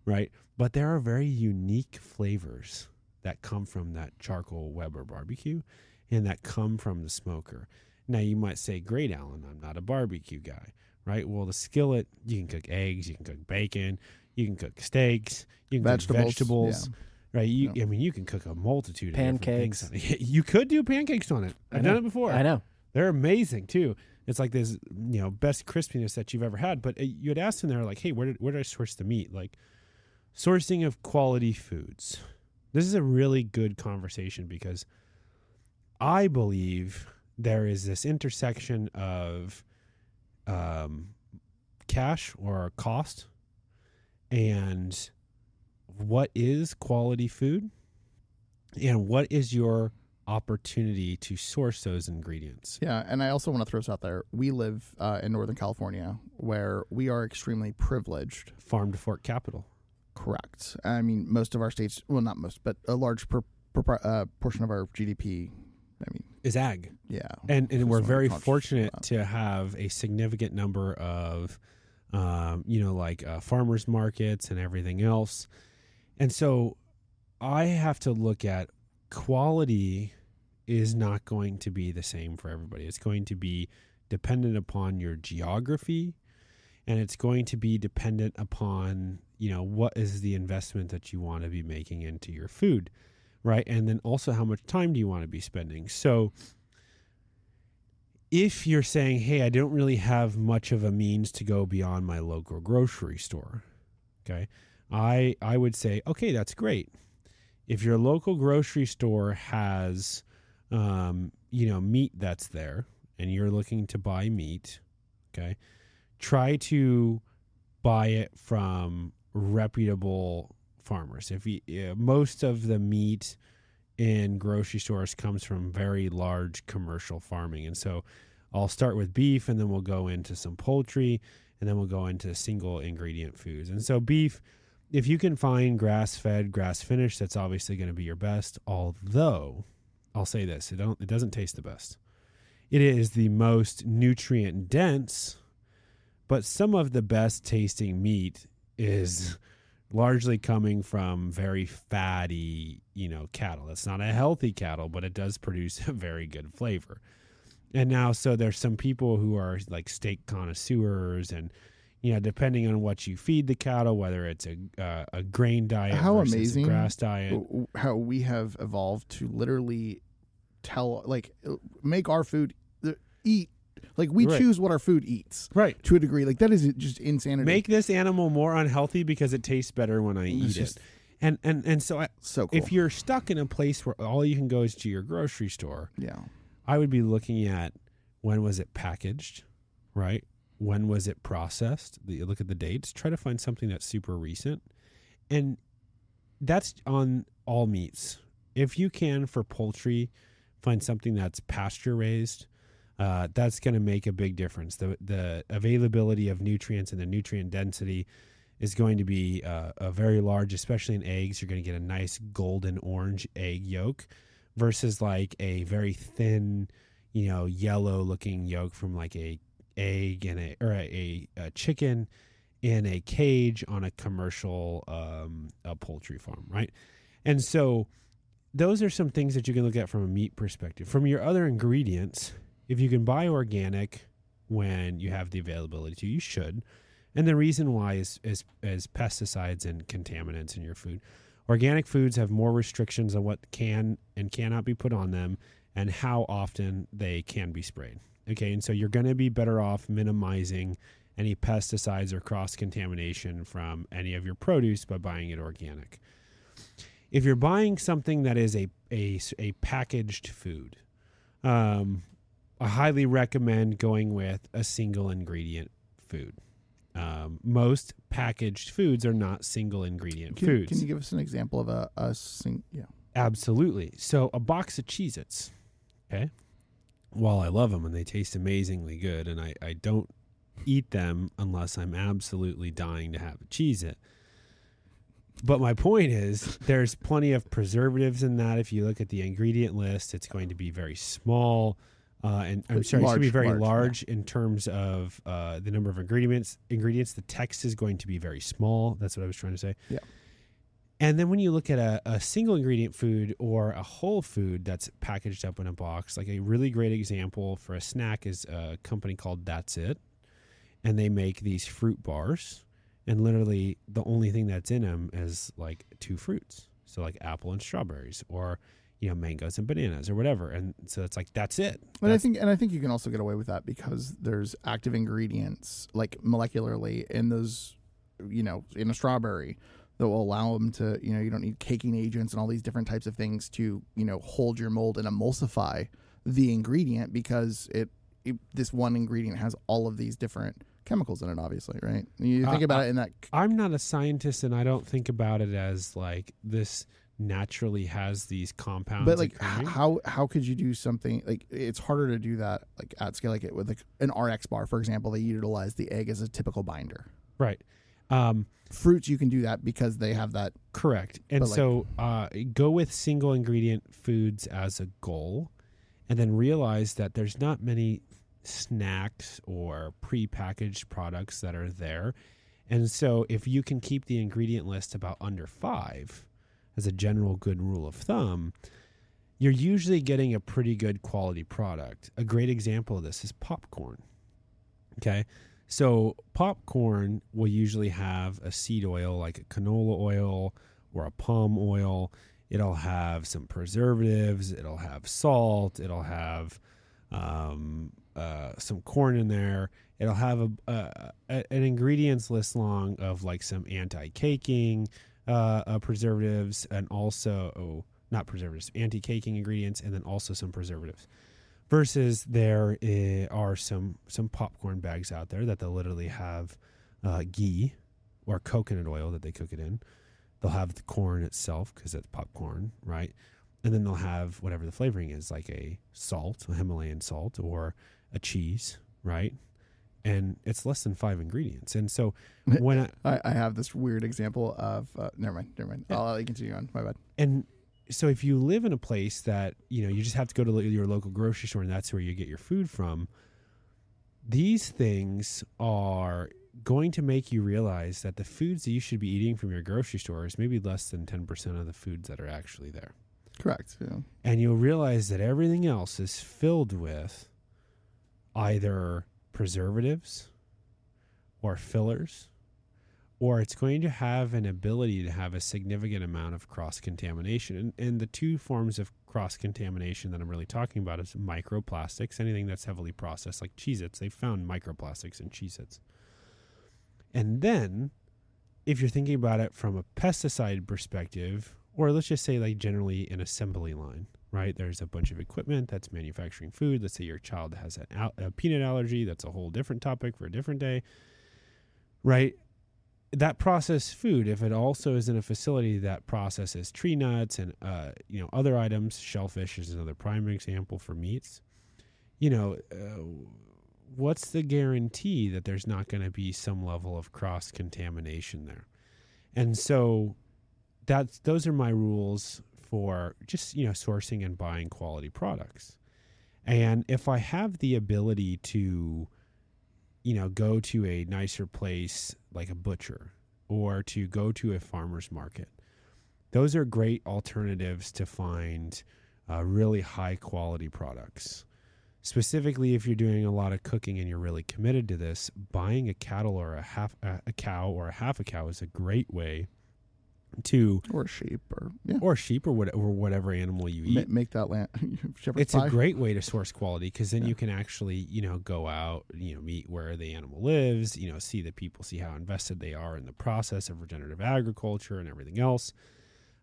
right? But there are very unique flavors that come from that charcoal Weber barbecue and that come from the smoker. Now you might say, "Great, Alan, I'm not a barbecue guy." Right? Well, the skillet, you can cook eggs, you can cook bacon, you can cook steaks, you can Vegetables, cook vegetables. Right? You, Yeah. I mean, you can cook a multitude of Pancakes. things. on it. You could do pancakes on it. I I've done it before. I know. They're amazing too. It's like this, you know, best crispiness that you've ever had. But uh, you had asked them there, like, hey, where did where did I source the meat? Like, sourcing of quality foods. This is a really good conversation because I believe there is this intersection of um, cash or cost and what is quality food and what is your opportunity to source those ingredients. Yeah, and I also want to throw this out there. We live uh, in Northern California, where we are extremely privileged. Farm to fork capital. Correct. I mean, most of our states, well, not most, but a large per, per, uh, portion of our GDP. I mean, is ag. Yeah, and and we're very fortunate to have a significant number of, um, you know, like uh, farmers markets and everything else, and so I have to look at quality is not going to be the same for everybody. It's going to be dependent upon your geography and it's going to be dependent upon, you know, what is the investment that you want to be making into your food, right? And then also how much time do you want to be spending? So if you're saying, "Hey, I don't really have much of a means to go beyond my local grocery store." Okay? I I would say, "Okay, that's great." if your local grocery store has um, you know meat that's there and you're looking to buy meat okay try to buy it from reputable farmers if you, most of the meat in grocery stores comes from very large commercial farming and so i'll start with beef and then we'll go into some poultry and then we'll go into single ingredient foods and so beef if you can find grass fed, grass finished, that's obviously going to be your best. Although, I'll say this: it don't it doesn't taste the best. It is the most nutrient dense, but some of the best tasting meat is largely coming from very fatty, you know, cattle. That's not a healthy cattle, but it does produce a very good flavor. And now, so there's some people who are like steak connoisseurs and you know, depending on what you feed the cattle, whether it's a uh, a grain diet, how amazing grass diet, how we have evolved to literally tell, like, make our food eat. Like we right. choose what our food eats, right? To a degree, like that is just insanity. Make this animal more unhealthy because it tastes better when I eat it. And and and so, I, so cool. if you're stuck in a place where all you can go is to your grocery store, yeah, I would be looking at when was it packaged, right? when was it processed? You look at the dates. Try to find something that's super recent, and that's on all meats. If you can for poultry, find something that's pasture raised. Uh, that's going to make a big difference. The the availability of nutrients and the nutrient density is going to be uh, a very large, especially in eggs. You're going to get a nice golden orange egg yolk versus like a very thin, you know, yellow looking yolk from like a egg and a or a, a, chicken in a cage on a commercial um, a poultry farm, right? And so those are some things that you can look at from a meat perspective. From your other ingredients, if you can buy organic when you have the availability to, you should. And the reason why is, is, is pesticides and contaminants in your food. Organic foods have more restrictions on what can and cannot be put on them and how often they can be sprayed. Okay, and so you're going to be better off minimizing any pesticides or cross contamination from any of your produce by buying it organic. If you're buying something that is a a, a packaged food, um, I highly recommend going with a single ingredient food. Um, most packaged foods are not single ingredient can, foods. Can you give us an example of a, a sing? Yeah, absolutely. So a box of Cheez-Its, okay, while I love them and they taste amazingly good, and I, I don't eat them unless I'm absolutely dying to have a Cheez-It. But my point is, there's plenty of preservatives in that. If you look at the ingredient list, it's going to be very small. Uh, and I'm sorry, large, it's going to be very large, large yeah. in terms of uh, the number of ingredients. Ingredients. The text is going to be very small. That's what I was trying to say. Yeah. And then when you look at a, a, single ingredient food or a whole food that's packaged up in a box, like a really great example for a snack is a company called That's It. And they make these fruit bars. And literally the only thing that's in them is like two fruits. So like apple and strawberries or you know mangoes and bananas or whatever and so it's like that's it but that's i think and i think you can also get away with that because there's active ingredients like molecularly in those you know in a strawberry that will allow them to, you know, you don't need caking agents and all these different types of things to, you know, hold your mold and emulsify the ingredient because it, it this one ingredient has all of these different chemicals in it, obviously, right? You Uh, think about uh, it in that. I'm not a scientist, and I don't think about it as like this naturally has these compounds. But like, occurring. how how could you do something like it's harder to do that like at scale, like it with like an RX bar, for example. They utilize the egg as a typical binder. right? Um, Fruits, you can do that because they have that. Correct. And But, like- so uh, go with single ingredient foods as a goal and then realize that there's not many snacks or prepackaged products that are there. And so if you can keep the ingredient list about under five as a general good rule of thumb, you're usually getting a pretty good quality product. A great example of this is popcorn. Okay. So popcorn will usually have a seed oil like a canola oil or a palm oil. It'll have some preservatives. It'll have salt. It'll have um, uh, some corn in there. It'll have a, an ingredients list long of like some anti-caking uh, uh, preservatives and also oh, not preservatives, anti-caking ingredients, and then also some preservatives versus there are some some popcorn bags out there that they'll literally have uh, ghee or coconut oil that they cook it in. They'll have the corn itself because it's popcorn, right? And then they'll have whatever the flavoring is, like a salt, a Himalayan salt, or a cheese, right? And it's less than five ingredients. And so when I, I, have this weird example of. Uh, never mind. Never mind. Yeah. I'll let you continue on. My bad. and so if you live in a place that you know you just have to go to your local grocery store and that's where you get your food from these things are going to make you realize that the foods that you should be eating from your grocery store is maybe less than 10% of the foods that are actually there Correct. Yeah. and you'll realize that everything else is filled with either preservatives or fillers or it's going to have an ability to have a significant amount of cross contamination and, and the two forms of cross contamination that i'm really talking about is microplastics anything that's heavily processed like cheez-its. They found microplastics in cheez-its. And then if you're thinking about it from a pesticide perspective, or let's just say like generally an assembly line, right? There's a bunch of equipment that's manufacturing food. Let's say your child has an al- a peanut allergy. That's a whole different topic for a different day, right? That processed food, if it also is in a facility that processes tree nuts and uh, you know other items, shellfish is another prime example for meats. You know, uh, what's the guarantee that there's not going to be some level of cross contamination there? And so that's those are my rules for just, you know, sourcing and buying quality products. And if I have the ability to you know, go to a nicer place like a butcher or to go to a farmer's market. Those are great alternatives to find uh, really high quality products specifically if you're doing a lot of cooking and you're really committed to this buying a cattle or a half a, a cow or a half a cow is a great way to Or sheep, or yeah. or sheep or, what, or whatever animal you Ma- eat make that land. it's pie. a great way to source quality because then Yeah. you can actually you know go out you know meet where the animal lives you know see the people see how invested they are in the process of regenerative agriculture and everything else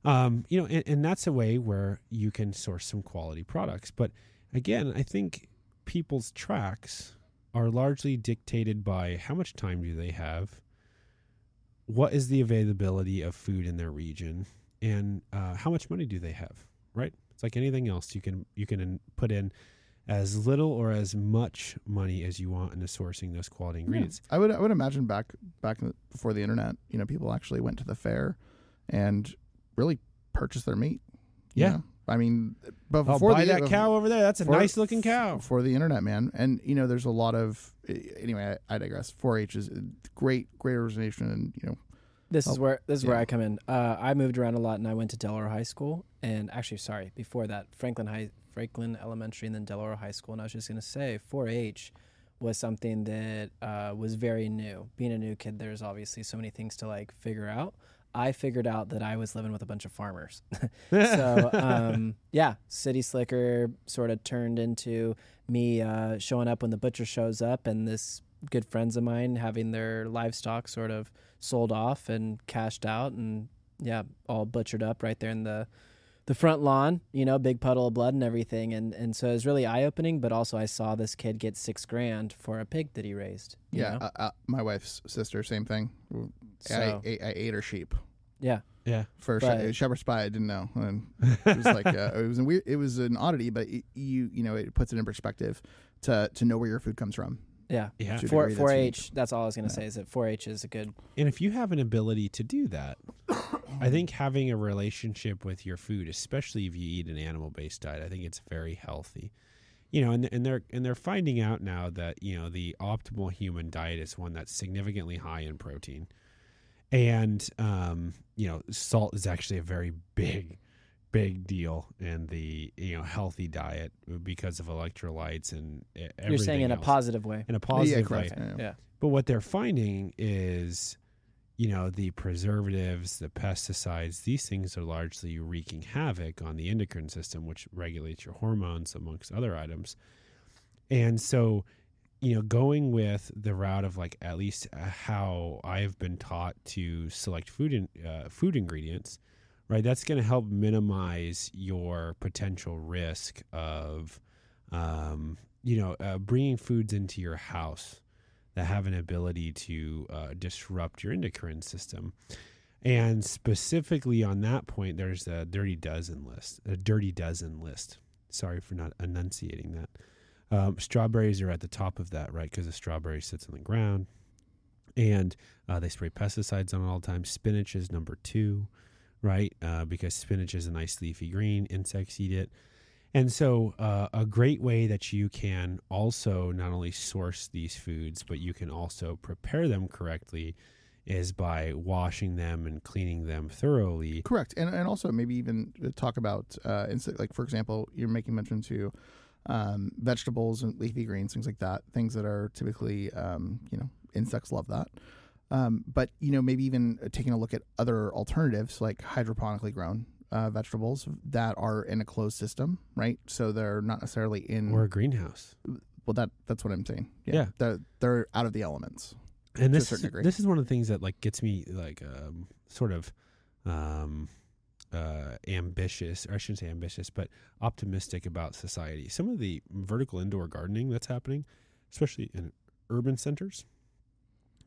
um, you know and, and that's a way where you can source some quality products but again i think people's tracks are largely dictated by how much time do they have what is the availability of food in their region and uh, how much money do they have right it's like anything else you can you can put in as little or as much money as you want into sourcing those quality Yeah. ingredients I would I would imagine back back before the internet, you know, people actually went to the fair and really purchased their meat. Yeah. know? I mean, but I'll before buy the, that cow over there that's a for- nice looking cow for the internet, man. And you know, there's a lot of anyway. I, I digress. 4-H is a great, great organization, and you know, This is Oh, where this is where. I come in. Uh, I moved around a lot, and I went to Delaware High School, and actually, sorry, before that, Franklin High, Franklin Elementary, and then Delaware High School. And I was just gonna say, 4-H was something that uh, was very new. Being a new kid, there's obviously so many things to like figure out. I figured out that I was living with a bunch of farmers. so um, yeah, City Slicker sort of turned into me uh, showing up when the butcher shows up, and this good friends of mine having their livestock sort of sold off and cashed out, and yeah, all butchered up right there in the the front lawn, you know, big puddle of blood and everything, and and so it was really eye opening. But also, I saw this kid get six grand for a pig that he raised. you Yeah, know? uh, uh, my wife's sister, same thing. I, So- ate, I ate her sheep yeah, Yeah. for But- she- shepherd's pie. I didn't know, and it was like uh, it was a weird. It was an oddity, but it, you you know it puts it in perspective to to know where your food comes from. yeah. Yeah. To a Four degree, that's four unique. H. That's all I was gonna Yeah. say. Is that four H is a good. And if you have an ability to do that, I think having a relationship with your food, especially if you eat an animal-based diet, I think it's very healthy. You know, and and they're and they're finding out now that you know the optimal human diet is one that's significantly high in protein, and um, you know, salt is actually a very big, big deal in the you know healthy diet because of electrolytes and everything. You're saying in a positive way. in a positive yeah, way. Yeah. Yeah. But what they're finding is, you know, the preservatives, the pesticides, these things are largely wreaking havoc on the endocrine system, which regulates your hormones, amongst other items. And so, you know, going with the route of like at least uh, how I've been taught to select food in, uh, food ingredients, right? That's going to help minimize your potential risk of, um, you know, uh, bringing foods into your house that have an ability to uh, disrupt your endocrine system. And specifically on that point, there's a dirty dozen list, a dirty dozen list. Sorry for not enunciating that. Um, strawberries are at the top of that, right? Because a strawberry sits on the ground, and uh, they spray pesticides on it all the time. Spinach is number two, right? Uh, because spinach is a nice leafy green. Insects eat it. And so, uh, a great way that you can also not only source these foods, but you can also prepare them correctly is by washing them and cleaning them thoroughly. Correct, and and also maybe even talk about uh, like for example, you're making mention to um, vegetables and leafy greens, things like that, things that are typically um, you know insects love that. Um, but you know maybe even taking a look at other alternatives like hydroponically grown uh, vegetables that are in a closed system, right? So they're not necessarily in. Or a greenhouse. well, that that's what I'm saying. Yeah. they're they're out of the elements. and this certain this is one of the things that like gets me like um, sort of um, uh, ambitious, or I shouldn't say ambitious, but optimistic about society. Some of the vertical indoor gardening that's happening, especially in urban centers,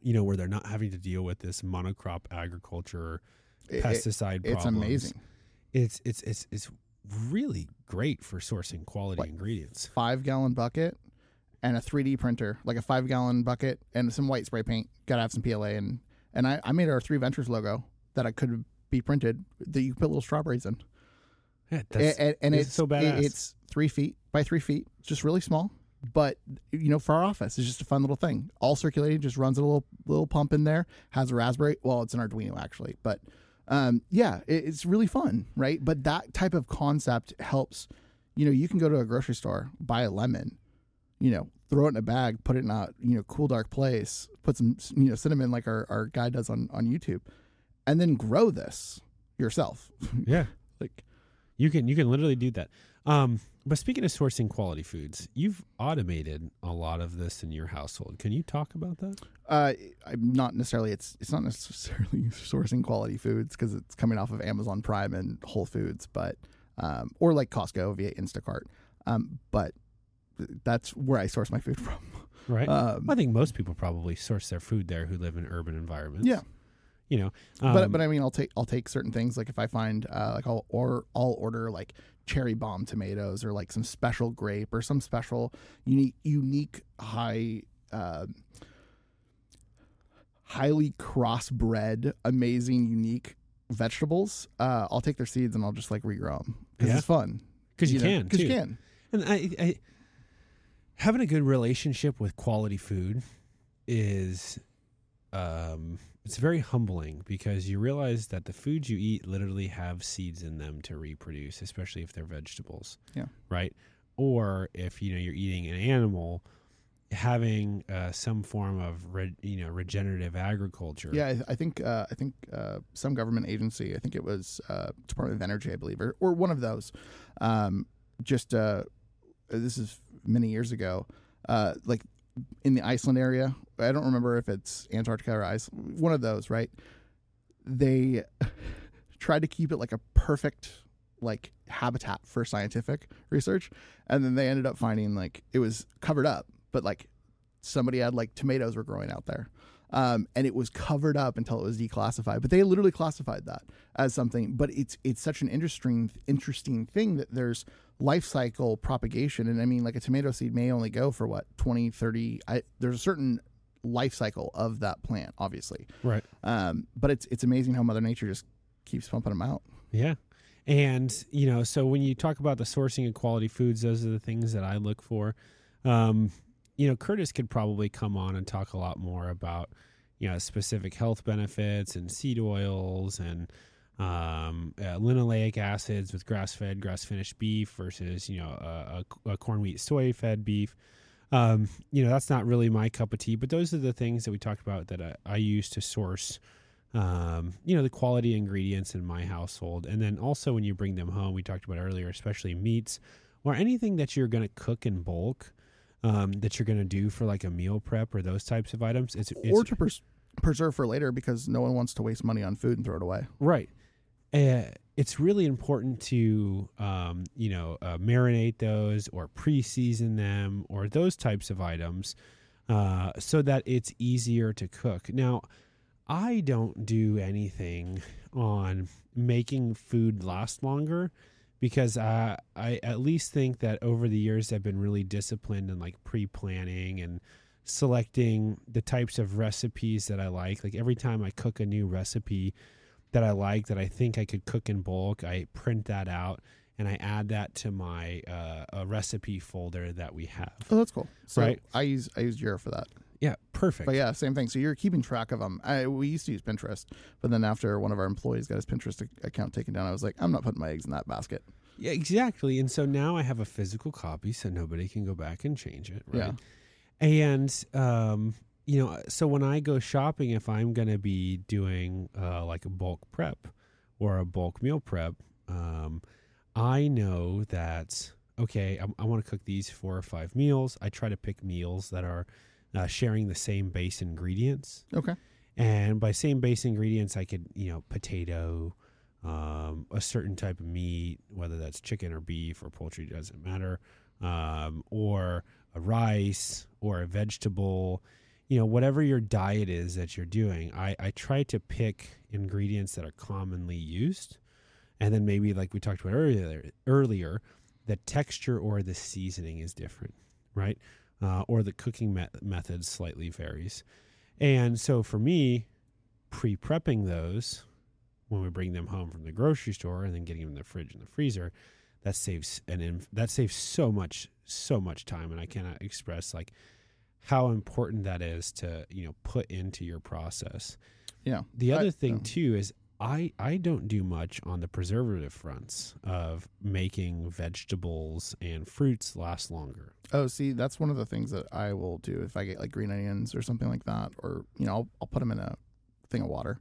you know, where they're not having to deal with this monocrop agriculture, It- it- pesticide. it's problems. amazing. It's it's it's it's really great for sourcing quality Like, ingredients. five gallon bucket and a 3D printer, like a five gallon bucket and some white spray paint. Got to have some PLA and and I, I made our Three Ventures logo that I could be printed that you put little strawberries in. Yeah, that's, and and it's so badass. it- it's three feet by three feet. Just really small, but you know, for our office, it's just a fun little thing. All circulating, just runs a little little pump in there. Has a raspberry. Well, it's an Arduino actually, but um, yeah, it, it's really fun, right? But that type of concept helps. You know, you can go to a grocery store, buy a lemon, you know, throw it in a bag, put it in a you know cool dark place, put some you know cinnamon like our our guy does on on YouTube, and then grow this yourself. yeah. like You can you can literally do that. Um, but speaking of sourcing quality foods, you've automated a lot of this in your household. Can you talk about that? Uh, I'm not necessarily. It's it's not necessarily sourcing quality foods because it's coming off of Amazon Prime and Whole Foods, but um, or like Costco via Instacart. Um, but that's where I source my food from. Right. Um, I think most people probably source their food there who live in urban environments. yeah, You know, but um, but I mean, I'll take I'll take certain things like if I find uh, like I'll or I'll order like cherry bomb tomatoes or like some special grape or some special unique unique high. Uh, highly crossbred, amazing, unique vegetables. Uh, I'll take their seeds and I'll just like regrow them because Yeah. it's fun. because you, know, can, because you can. And I, I, having a good relationship with quality food is, um, it's very humbling because you realize that the foods you eat literally have seeds in them to reproduce, especially if they're vegetables. Yeah. Right. Or if you know you're eating an animal, having uh, some form of re- you know regenerative agriculture. Yeah, I, I think uh, I think uh, some government agency, I think it was uh, Department of Energy, I believe, or, or one of those. Um, just uh, this is many years ago, uh, like in the Iceland area. I don't remember if it's Antarctica or Iceland. One of those, right? They tried to keep it like a perfect like habitat for scientific research, and then they ended up finding like it was covered up, but like somebody had like tomatoes were growing out there. Um, and it was covered up until it was declassified. But they literally classified that as something. But it's it's such an interesting interesting thing that there's life cycle propagation. And I mean, like a tomato seed may only go for what 20, 30. I, there's a certain life cycle of that plant, obviously. Right. Um, but it's it's amazing how Mother Nature just keeps pumping them out. Yeah. And, you know, so when you talk about the sourcing of quality foods, those are the things that I look for. Um, you know, Curtis could probably come on and talk a lot more about, you know, specific health benefits and seed oils and um, uh, linoleic acids with grass-fed, grass-finished beef versus, you know, a, a, a corn, wheat, soy-fed beef. Um, you know, that's not really my cup of tea, but those are the things that we talked about that I, I use to source, um, you know, the quality ingredients in my household. And then also when you bring them home, we talked about earlier, especially meats or anything that you're going to cook in bulk um, that you're going to do for like a meal prep or those types of items. It's, it's or to pres- preserve for later because no one wants to waste money on food and throw it away. right. Uh, it's really important to um, you know uh, marinate those or pre-season them or those types of items uh, so that it's easier to cook. Now, I don't do anything on making food last longer because uh, I at least think that over the years I've been really disciplined in like pre-planning and selecting the types of recipes that I like. Like every time I cook a new recipe that I like that I think I could cook in bulk, I print that out and I add that to my uh, a recipe folder that we have. Oh, that's cool. So Right. I use I use Jira for that. Yeah, perfect. But yeah, same thing. So you're keeping track of them. I, we used to use Pinterest, but then after one of our employees got his Pinterest account taken down, I was like, I'm not putting my eggs in that basket. Yeah, exactly. And so now I have a physical copy so nobody can go back and change it. Right. And, um, you know, so when I go shopping, if I'm going to be doing uh, like a bulk prep or a bulk meal prep, um, I know that, okay, I, I want to cook these four or five meals. I try to pick meals that are uh, sharing the same base ingredients. Okay. And by same base ingredients, I could, you know, potato, um, a certain type of meat, whether that's chicken or beef or poultry, doesn't matter, um, or a rice or a vegetable, you know, whatever your diet is that you're doing. I, I try to pick ingredients that are commonly used. And then maybe, like we talked about earlier, earlier, the texture or the seasoning is different, right? Uh, or the cooking me- method slightly varies. And so for me, pre prepping those when we bring them home from the grocery store and then getting them in the fridge and the freezer, that saves and inf- that saves so much so much time and I cannot express like how important that is to, you know, put into your process. Yeah. The I- other thing um, too is I I don't do much on the preservative fronts of making vegetables and fruits last longer. Oh, see, that's one of the things that I will do if I get like green onions or something like that, or you know, I'll, I'll put them in a thing of water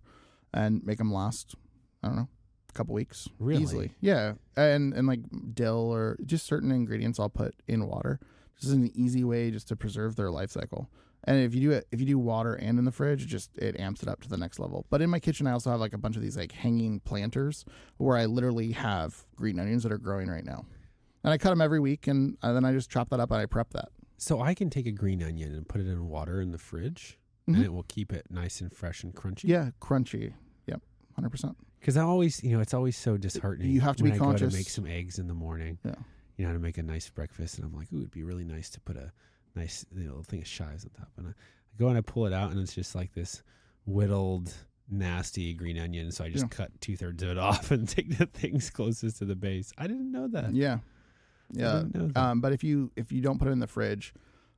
and make them last. I don't know, a couple weeks, Really? easily. Yeah, and and like dill or just certain ingredients I'll put in water. This is an easy way just to preserve their life cycle. And if you do it, if you do water and in the fridge, it just it amps it up to the next level. But in my kitchen, I also have like a bunch of these like hanging planters where I literally have green onions that are growing right now, and I cut them every week, and, and then I just chop that up and I prep that. So I can take a green onion and put it in water in the fridge Mhm. and it will keep it nice and fresh and crunchy. Yeah, crunchy. Yep, hundred percent. Because I always, you know, it's always so disheartening. You have to be I conscious. to make some eggs in the morning. Yeah. You know, to make a nice breakfast, and I'm like, ooh, it'd be really nice to put a nice you know, thing of chives on top. And I, I go and I pull it out, and it's just like this whittled, nasty green onion. So I just Yeah. cut two thirds of it off and take the things closest to the base. I didn't know that. Yeah, yeah. didn't know that. Um, but if you if you don't put it in the fridge,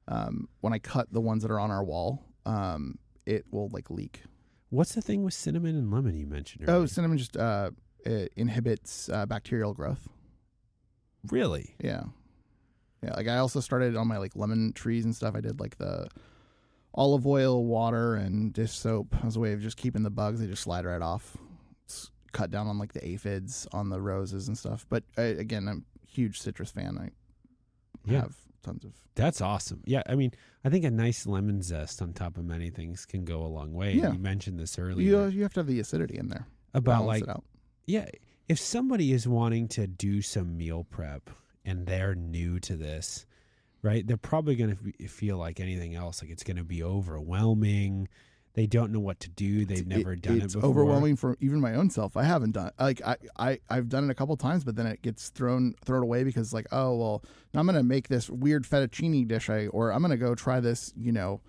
um, when I cut the ones that are on our wall, um, it will like leak. What's the thing with cinnamon and lemon you mentioned? Oh, cinnamon just uh, it inhibits uh, bacterial growth. really? Yeah, yeah. Like I also started on my like lemon trees and stuff. I did like the olive oil, water, and dish soap as a way of just keeping the bugs. They just slide right off. It's cut down on like the aphids on the roses and stuff. But uh, again, I'm a huge citrus fan. I Yeah. have tons of. That's awesome. Yeah, I mean, I think a nice lemon zest on top of many things can go a long way. Yeah. You mentioned this You, earlier uh, you have to have the acidity in there. about like it out. yeah, if somebody is wanting to do some meal prep and they're new to this, right? They're probably going to feel like anything else, like it's going to be overwhelming. They don't know what to do. They've never It- done it before. overwhelming for even my own self. I haven't done like I, I I've done it a couple times, but then it gets thrown thrown away because like oh well now I'm gonna make this weird fettuccine dish I, or I'm gonna go try this you know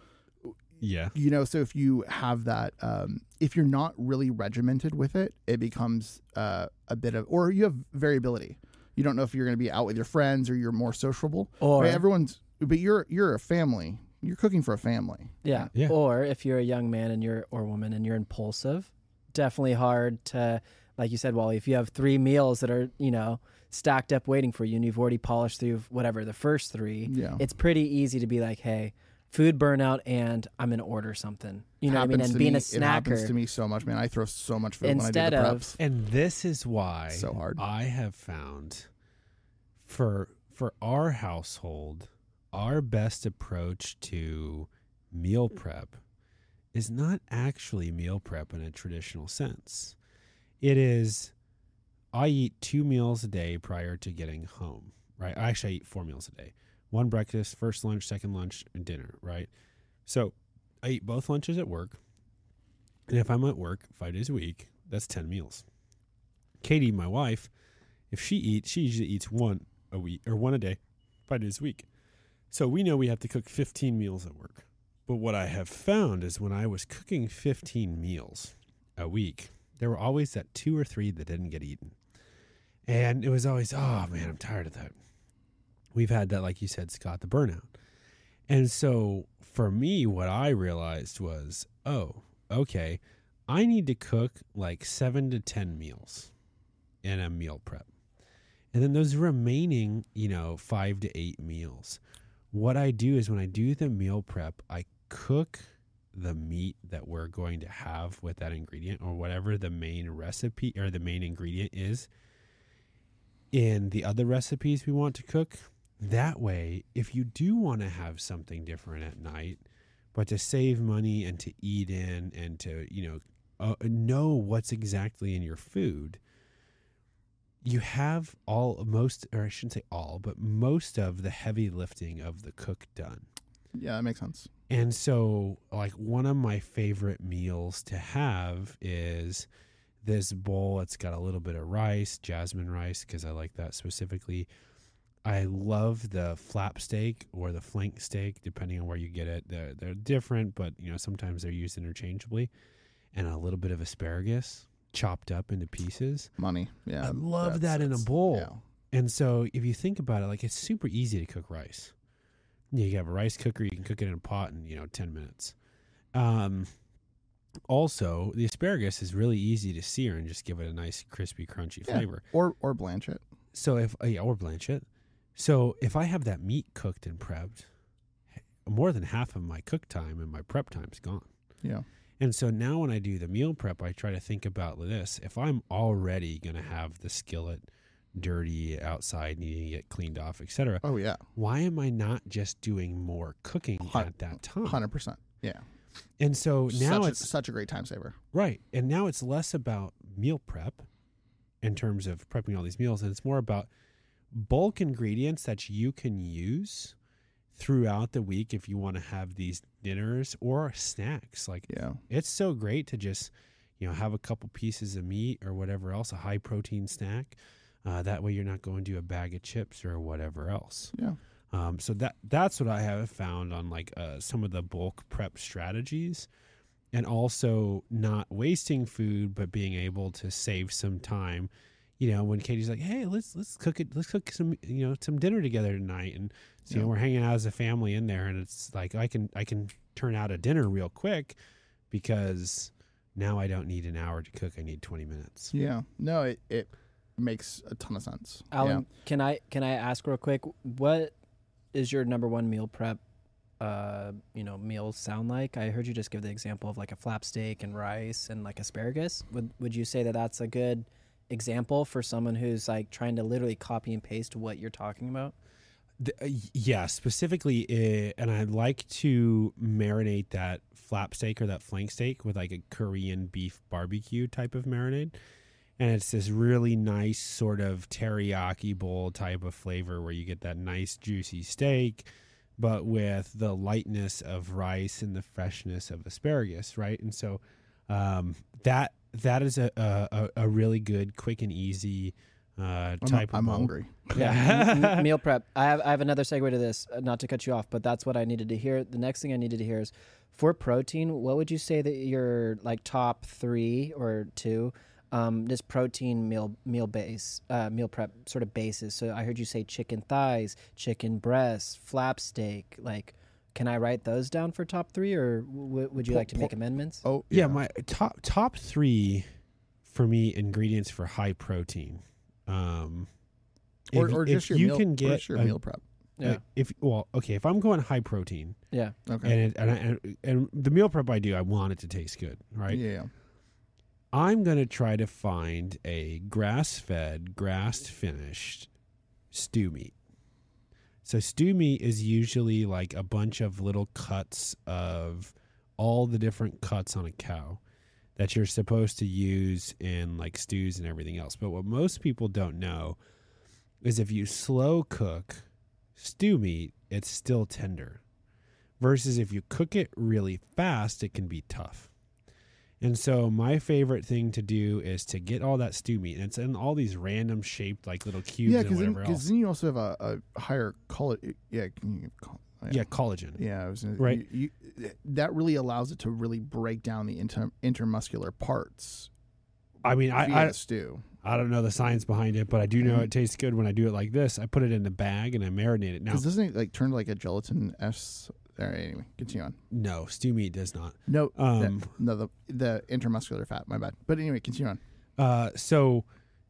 Yeah. you know so if you have that um, if you're not really regimented with it it becomes uh, a bit of or you have variability you don't know if you're going to be out with your friends or you're more sociable Or right? everyone's but you're you're a family you're cooking for a family Yeah. Yeah. Or if you're a young man and you're or woman and you're impulsive, definitely hard to like you said, Wally, if you have three meals that are, you know, stacked up waiting for you and you've already polished through whatever the first three, yeah it's pretty easy to be like, Hey, food burnout and I'm gonna order something. You know what I mean? And being me- a It happens to me so much, man. I throw so much food Instead when I do the of- And this is why So hard. I have found for for our household, our best approach to meal prep is not actually meal prep in a traditional sense. It is I eat two meals a day prior to getting home, right? I actually eat four meals a day. One breakfast, first lunch, second lunch, and dinner, right? So I eat both lunches at work. And if I'm at work five days a week, that's 10 meals. Katie, my wife, if she eats, she usually eats one a week or one a day, five days a week. So we know we have to cook 15 meals at work. But what I have found is when I was cooking 15 meals a week, there were always that two or three that didn't get eaten. And it was always, oh man, I'm tired of that. We've had that, like you said, Scott, the burnout. And so for me, what I realized was, oh, okay, I need to cook like seven to 10 meals in a meal prep. And then those remaining, you know, five to eight meals, what I do is when I do the meal prep, I cook the meat that we're going to have with that ingredient or whatever the main recipe or the main ingredient is in the other recipes we want to cook. That way, if you do want to have something different at night, but to save money and to eat in and to, you know, uh, know what's exactly in your food, you have all most, or I shouldn't say all, but most of the heavy lifting of the cook done. Yeah, that makes sense. And so, like, one of my favorite meals to have is this bowl. It's got a little bit of rice, jasmine rice, because I like that specifically. I love the flap steak or the flank steak, depending on where you get it. They're, they're different, but you know sometimes they're used interchangeably. And a little bit of asparagus chopped up into pieces. Money. Yeah. I love that in a bowl. Yeah. And so if you think about it, like it's super easy to cook rice. You have a rice cooker, you can cook it in a pot in, you know, 10 minutes. Um, also, the asparagus is really easy to sear and just give it a nice crispy, crunchy Yeah. flavor. Or or blanch it. So if uh, yeah, or blanch it. So if I have that meat cooked and prepped, more than half of my cook time and my prep time is gone. Yeah. And so now when I do the meal prep, I try to think about this. If I'm already going to have the skillet dirty outside, needing to get cleaned off, etc., Oh yeah. why am I not just doing more cooking at that time? Hundred percent. Yeah. And so now such it's a, such a great time saver. right. And now it's less about meal prep in terms of prepping all these meals, and it's more about bulk ingredients that you can use throughout the week if you want to have these dinners or snacks. Like Yeah. it's so great to just you know have a couple pieces of meat or whatever else a high protein snack uh, that way you're not going to a bag of chips or whatever else Yeah. um, so that that's what i have found on like uh, some of the bulk prep strategies and also not wasting food but being able to save some time you know when katie's like hey let's let's cook it let's cook some you know some dinner together tonight and so, you know we're hanging out as a family in there and it's like i can i can turn out a dinner real quick because now I don't need an hour to cook. I need 20 minutes. Yeah. No, it, it makes a ton of sense. Alan, can I can I ask real quick what is your number one meal prep uh you know meals sound like? I heard you just give the example of like a flap steak and rice and like asparagus. Would would you say that that's a good example for someone who's like trying to literally copy and paste what you're talking about? The, uh, yeah, specifically, uh, and I like to marinate that flap steak or that flank steak with like a Korean beef barbecue type of marinade. and it's this really nice sort of teriyaki bowl type of flavor where you get that nice juicy steak but with the lightness of rice and the freshness of asparagus right and so um, that that is a, a a really good quick and easy uh, I'm, type I'm of bowl. hungry. Yeah, m- m- meal prep. I have I have another segue to this. uh, Not to cut you off, but that's what I needed to hear. The next thing I needed to hear is for protein. What would you say that your like top three or two, um, this protein meal meal base uh, meal prep sort of bases? So I heard you say chicken thighs, chicken breasts, flap steak. Like, can I write those down for top three, or w- would you Po- like to po- make amendments? Oh yeah, my top top three for me ingredients for high protein. Um, or, if- or if just your you meal, can get your a- meal prep. yeah, like, if well okay if I'm going high protein yeah. Okay. and it, and, I, and and the meal prep I do I want it to taste good right Yeah. I'm gonna try to find a grass fed grass finished stew meat. So stew meat is usually like a bunch of little cuts of all the different cuts on a cow that you're supposed to use in like stews and everything else. But what most people don't know is if you slow cook stew meat, it's still tender. Versus if you cook it really fast, it can be tough. And so my favorite thing to do is to get all that stew meat, and it's in all these random shaped like little cubes Yeah, and because then, whatever 'cause then you also have a, a higher call Yeah, can you call, Yeah, collagen. Yeah, I was gonna, Right. You, you, that really allows it to really break down the inter, intermuscular parts. I mean, I, I the stew. I don't know the science behind it, but I do know it tastes good when I do it like this. I put it in a bag and I marinate it. Now, doesn't it like turn like a gelatin s? All right, anyway, continue on. no, stew meat does not. No, Um, that, no, the the intermuscular fat. My bad. But anyway, continue on. Uh, so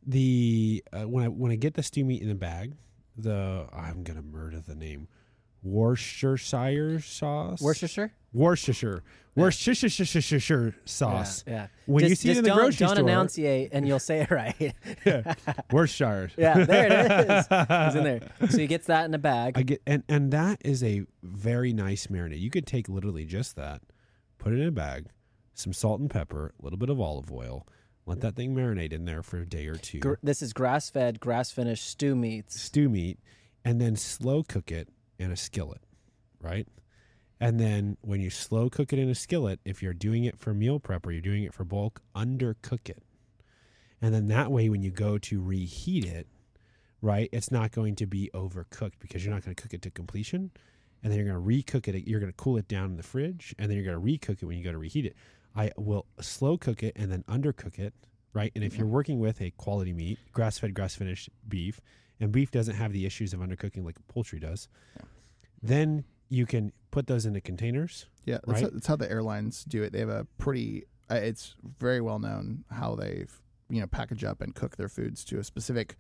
the uh, when I when I get the stew meat in the bag, the I'm gonna murder the name, Worcestershire sauce. Worcestershire Worcestershire. Worcestershire sauce. Yeah. yeah. When you see it in the don't, grocery don't store, enunciate, and you'll say it right. Worcestershire. Yeah, there it is. It's in there. So he gets that in a bag. I get and and that is a very nice marinade. You could take literally just that, put it in a bag, some salt and pepper, a little bit of olive oil, let that thing marinate in there for a day or two. Gr- this is grass fed, grass finished stew meats. stew meat, and then slow cook it in a skillet, right? And then when you slow cook it in a skillet, if you're doing it for meal prep or you're doing it for bulk, undercook it. And then that way, when you go to reheat it, right, it's not going to be overcooked because you're not going to cook it to completion. And then you're going to recook it. You're going to cool it down in the fridge, and then you're going to recook it when you go to reheat it. I will slow cook it and then undercook it, right? And if mm-hmm. you're working with a quality meat, grass fed, grass finished beef, and beef doesn't have the issues of undercooking like poultry does, then you can put those into containers. Yeah, that's, Right. how, that's how the airlines do it. They have a pretty. Uh, it's very well known how they've you know package up and cook their foods to a specific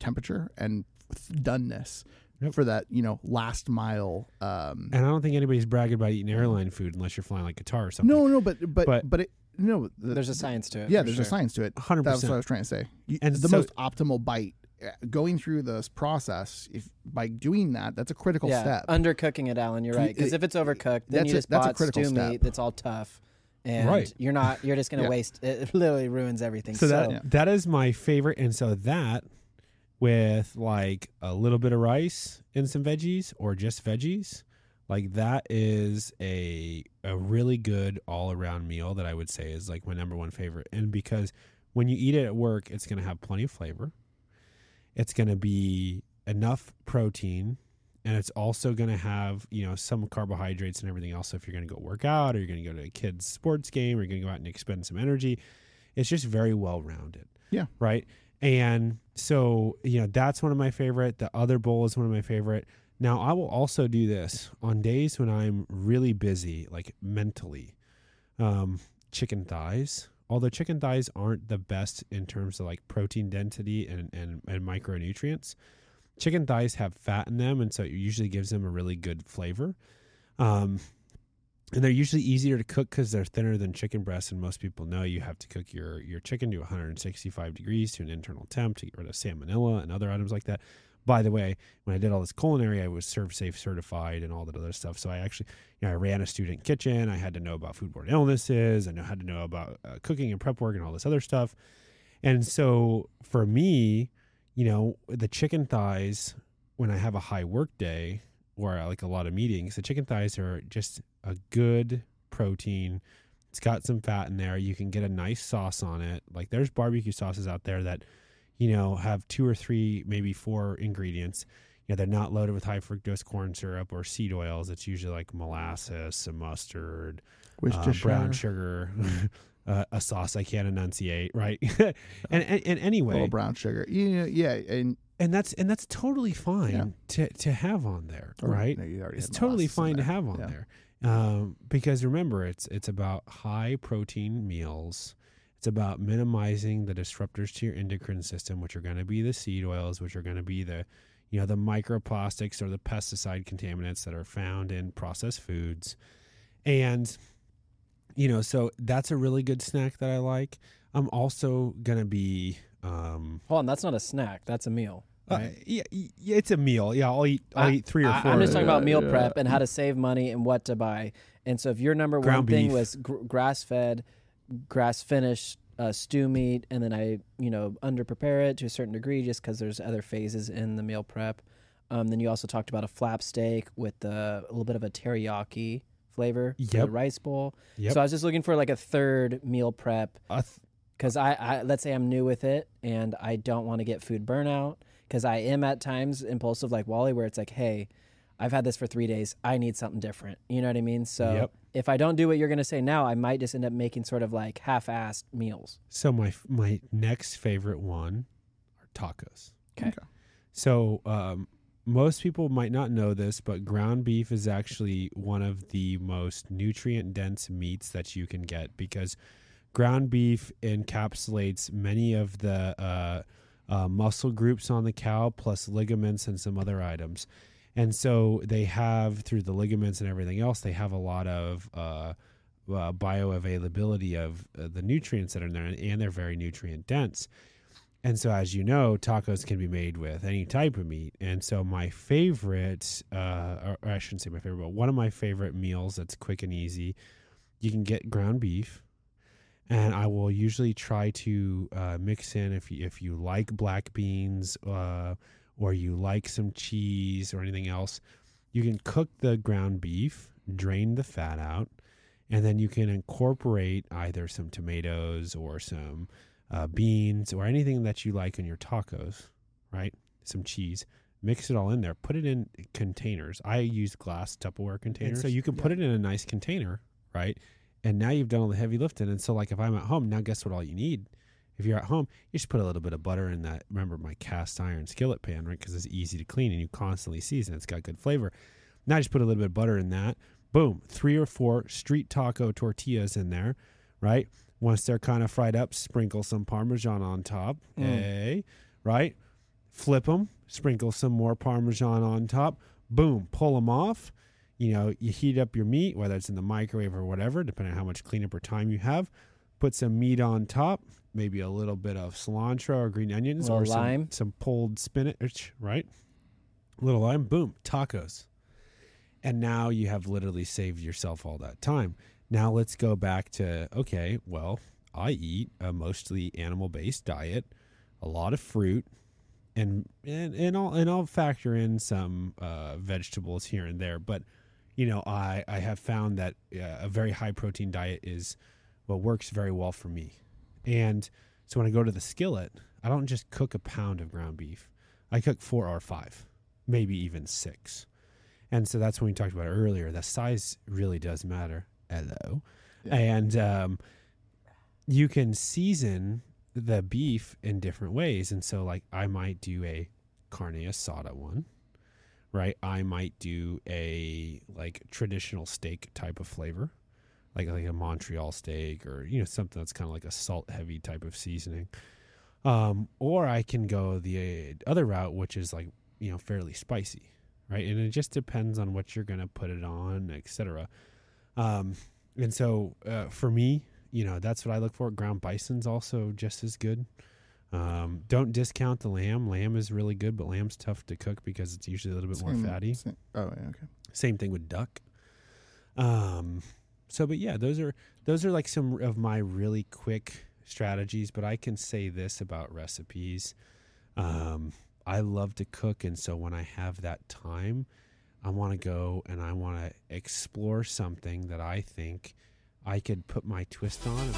temperature and doneness Yep. for that you know last mile. Um, And I don't think anybody's bragging about eating airline food unless you're flying like Qatar or something. no, no, but but But- but, it no. The, There's a science to it. yeah, there's sure. a science to it. 100%. That's what I was trying to say. You, And the so- most optimal bite. Uh, Going through this process, if by doing that, that's a critical yeah, step. undercooking it, Alan. You're right. Because if it's overcooked, then That's you just that's a bought stew step. meat that's all tough, and Right. you're not. You're just gonna Yeah. waste. It literally ruins everything. so So, that Yeah. that is my favorite. And so that with like a little bit of rice and some veggies or just veggies, like that is a a really good all around meal that I would say is like my number one favorite. And because when you eat it at work, it's going to have plenty of flavor. It's going to be enough protein and it's also going to have you know some carbohydrates and everything else. So if you're going to go work out or you're going to go to a kid's sports game or you're going to go out and expend some energy it's just very well rounded. Yeah. right? And so you know that's one of my favorite. The other bowl is one of my favorite. Now i will also do this on days when i'm really busy like mentally um chicken thighs although chicken thighs aren't the best in terms of like protein density and, and, and micronutrients chicken thighs have fat in them and so it usually gives them a really good flavor. Um, and they're usually easier to cook because they're thinner than chicken breasts and most people know you have to cook your, your chicken to 165 degrees to an internal temp to get rid of salmonella and other items like that by the way when i did all this culinary i was ServSafe certified and all that other stuff so i actually you know i ran a student kitchen i had to know about foodborne illnesses i know had to know about uh, cooking and prep work and all this other stuff And so for me, you know, the chicken thighs when I have a high work day or like a lot of meetings, the chicken thighs are just a good protein. It's got some fat in there. You can get a nice sauce on it. Like there's barbecue sauces out there that, you know, have two or three, maybe four ingredients. You know, they're not loaded with high fructose corn syrup or seed oils. It's usually like molasses, some mustard, uh, brown sugar, uh, a sauce I can't enunciate, right? and, and and anyway, little brown sugar. Yeah, yeah, and and that's and that's totally fine Yeah. to to have on there, or- right? no, you it's totally fine to have on Yeah. there um, because remember it's it's about high protein meals it's about minimizing the disruptors to your endocrine system which are going to be the seed oils which are going to be the you know the microplastics or the pesticide contaminants that are found in processed foods and you know so that's a really good snack that i like i'm also going to be um Hold on, that's not a snack. That's a meal. uh, Right? yeah, yeah, it's a meal. Yeah, I'll eat. I'll I- eat three or four. I, four. am just talking about meal Yeah, prep yeah. and how to save money and what to buy. And so if your number one Ground thing was gr- grass fed, grass finished uh, stew meat, and then I you know under prepare it to a certain degree just because there's other phases in the meal prep. Um, then you also talked about a flap steak with uh, a little bit of a teriyaki flavor for the rice bowl. Yep. So I was just looking for like a third meal prep because I, I let's say I'm new with it and I don't want to get food burnout because I am at times impulsive like Wally where it's like hey I've had this for three days I need something different you know what I mean so Yep. if I don't do what you're gonna say now I might just end up making sort of like half-assed meals so my my next favorite one are tacos. Okay. Okay. So um, most people might not know this, but ground beef is actually one of the most nutrient dense meats that you can get because ground beef encapsulates many of the uh, uh, muscle groups on the cow, plus ligaments and some other items. And so they have, through the ligaments and everything else, they have a lot of uh, uh, bioavailability of uh, the nutrients that are in there, and they're very nutrient dense. And so, as you know, tacos can be made with any type of meat. And so, my favorite, uh, or, I shouldn't say my favorite, but one of my favorite meals that's quick and easy, you can get ground beef. And I will usually try to uh, mix in if you, if you like black beans uh, or you like some cheese or anything else, you can cook the ground beef, drain the fat out, and then you can incorporate either some tomatoes or some uh, beans or anything that you like in your tacos, right? Some cheese. Mix it all in there. Put it in containers. I use glass Tupperware containers, so you can put it in a nice container, right? And now you've done all the heavy lifting. And so, like, if I'm at home now, guess what? All you need, if you're at home, you just put a little bit of butter in that. Remember my cast iron skillet pan, right? Because it's easy to clean and you constantly season. It's got good flavor. Now just put a little bit of butter in that. Boom, three or four street taco tortillas in there, right? Once they're kind of fried up, sprinkle some Parmesan on top. Mm. Hey, right? Flip them, sprinkle some more Parmesan on top. Boom, pull them off. You know, you heat up your meat, whether it's in the microwave or whatever, depending on how much cleanup or time you have. Put some meat on top, maybe a little bit of cilantro or green onions or some, lime. some pulled spinach, right? little lime, boom, tacos. And now you have literally saved yourself all that time. Now let's go back to okay, well, I eat a mostly animal based diet, a lot of fruit, and and and I'll and I'll factor in some uh, vegetables here and there. But you know, I I have found that uh, a very high protein diet is what works very well for me. And so when I go to the skillet, I don't just cook a pound of ground beef. I cook four or five, maybe even six. And so that's when we talked about earlier. The size really does matter. Hello. Yeah. And um, you can season the beef in different ways. And so, like, I might do a carne asada one, right? I might do a like traditional steak type of flavor, like like a Montreal steak or you know something that's kind of like a salt heavy type of seasoning. Um, or I can go the uh, other route, which is like you know fairly spicy, right? And it just depends on what you're gonna put it on, etc. Um, and so uh, for me, you know, that's what I look for. Ground bison's also just as good. Um, don't discount the lamb. Lamb is really good, but lamb's tough to cook because it's usually a little bit Same- more fatty. same- oh, yeah, okay. Same thing with duck. Um, so, but yeah, those are those are like some of my really quick strategies, but I can say this about recipes. Um, I love to cook, and so when I have that time, I want to go and I want to explore something that I think I could put my twist on